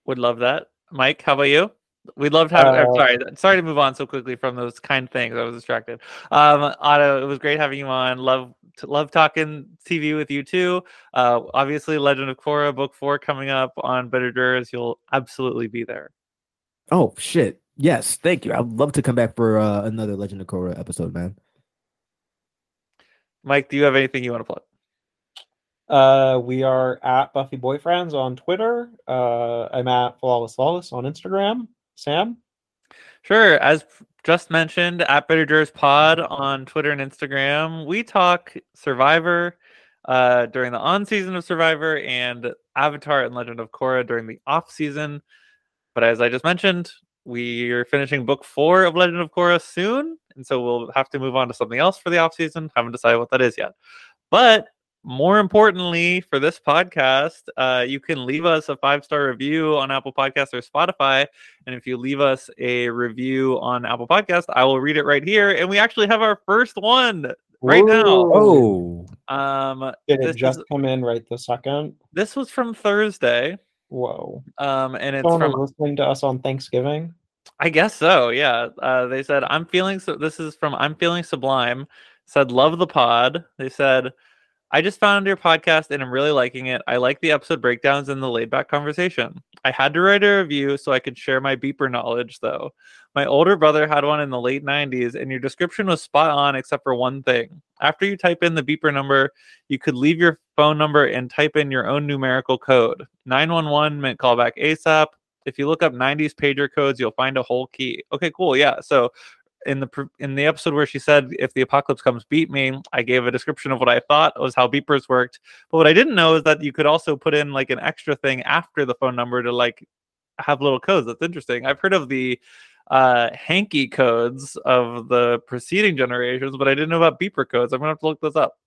Would love that. Mike, how about you? We'd love to have. Uh, sorry, sorry to move on so quickly from those kind things. I was distracted. Um, Otto, it was great having you on. Love, love talking TV with you too. Uh, obviously, Legend of Korra book four coming up on Better Jurors. You'll absolutely be there. Oh shit! Yes, thank you. I'd love to come back for uh, another Legend of Korra episode, man. Mike, do you have anything you want to plug? Uh, we are at Buffy Boyfriends on Twitter. Uh, I'm at Flawless Flawless on Instagram. Sam? Sure. As just mentioned, at Better Jurors Pod on Twitter and Instagram, we talk Survivor uh, during the on season of Survivor and Avatar and Legend of Korra during the off season. But as I just mentioned, we are finishing book four of Legend of Korra soon, and so we'll have to move on to something else for the off season. Haven't decided what that is yet. But more importantly, for this podcast, uh, you can leave us a five star review on Apple Podcasts or Spotify. And if you leave us a review on Apple Podcast, I will read it right here. And we actually have our first one right Whoa. now. Oh, um, did it just is, come in right the second? This was from Thursday. Whoa. Um, and it's from listening to us on Thanksgiving. I guess so. Yeah. Uh, they said I'm feeling so. This is from I'm feeling sublime. Said love the pod. They said I just found your podcast and I'm really liking it. I like the episode breakdowns and the laid back conversation. I had to write a review so I could share my beeper knowledge, though. My older brother had one in the late 90s, and your description was spot on except for one thing. After you type in the beeper number, you could leave your phone number and type in your own numerical code. 911 meant callback ASAP. If you look up 90s pager codes, you'll find a whole key. Okay, cool. Yeah. So in the in the episode where she said if the apocalypse comes beat me i gave a description of what i thought was how beepers worked. But what i didn't know is that you could also put in like an extra thing after the phone number to like have little codes. That's interesting. I've heard of the uh hanky codes of the preceding generations but i didn't know about beeper codes. I'm gonna have to look this up.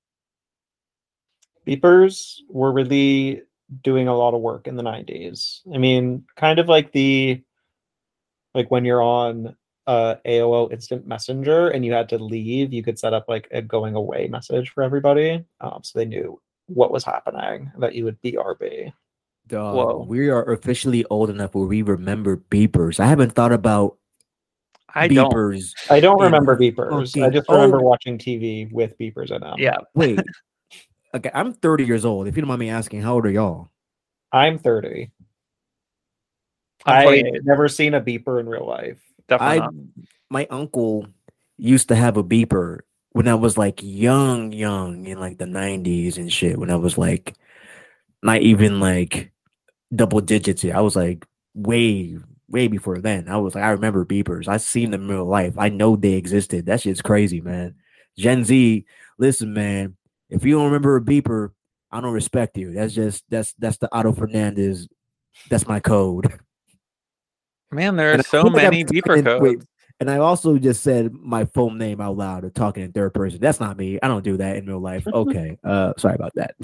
Beepers were really doing a lot of work in the 90s i mean kind of like the like when you're on uh, AOL Instant Messenger and you had to leave, you could set up like a going away message for everybody, um, so they knew what was happening that you would BRB. Dog, Whoa. we are officially old enough where we remember beepers. I haven't thought about I beepers. Don't. I don't remember beepers. Okay. I just remember oh. watching TV with beepers in them. Yeah. Wait. okay, I'm 30 years old. If you don't mind me asking, how old are y'all? I'm 30. I've never seen a beeper in real life. Definitely. I, my uncle used to have a beeper when I was like young, young in like the 90s and shit. When I was like not even like double digits yet. I was like way, way before then. I was like, I remember beepers. I seen them in real life. I know they existed. That shit's crazy, man. Gen Z, listen, man. If you don't remember a beeper, I don't respect you. That's just that's that's the Otto Fernandez. That's my code. Man, there are and so many beeper codes. Wait, and I also just said my full name out loud or talking in third person. That's not me. I don't do that in real life. Okay. uh sorry about that.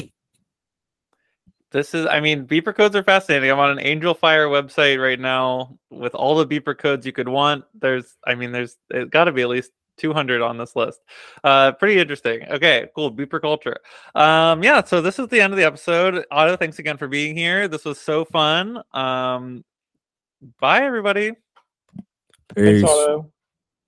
This is I mean, beeper codes are fascinating. I'm on an Angelfire website right now with all the beeper codes you could want. There's I mean, there's it gotta be at least 200 on this list. Uh, pretty interesting. Okay, cool. Beeper culture. Um, yeah, so this is the end of the episode. Otto, thanks again for being here. This was so fun. Um, Bye, everybody. Peace. Thanks,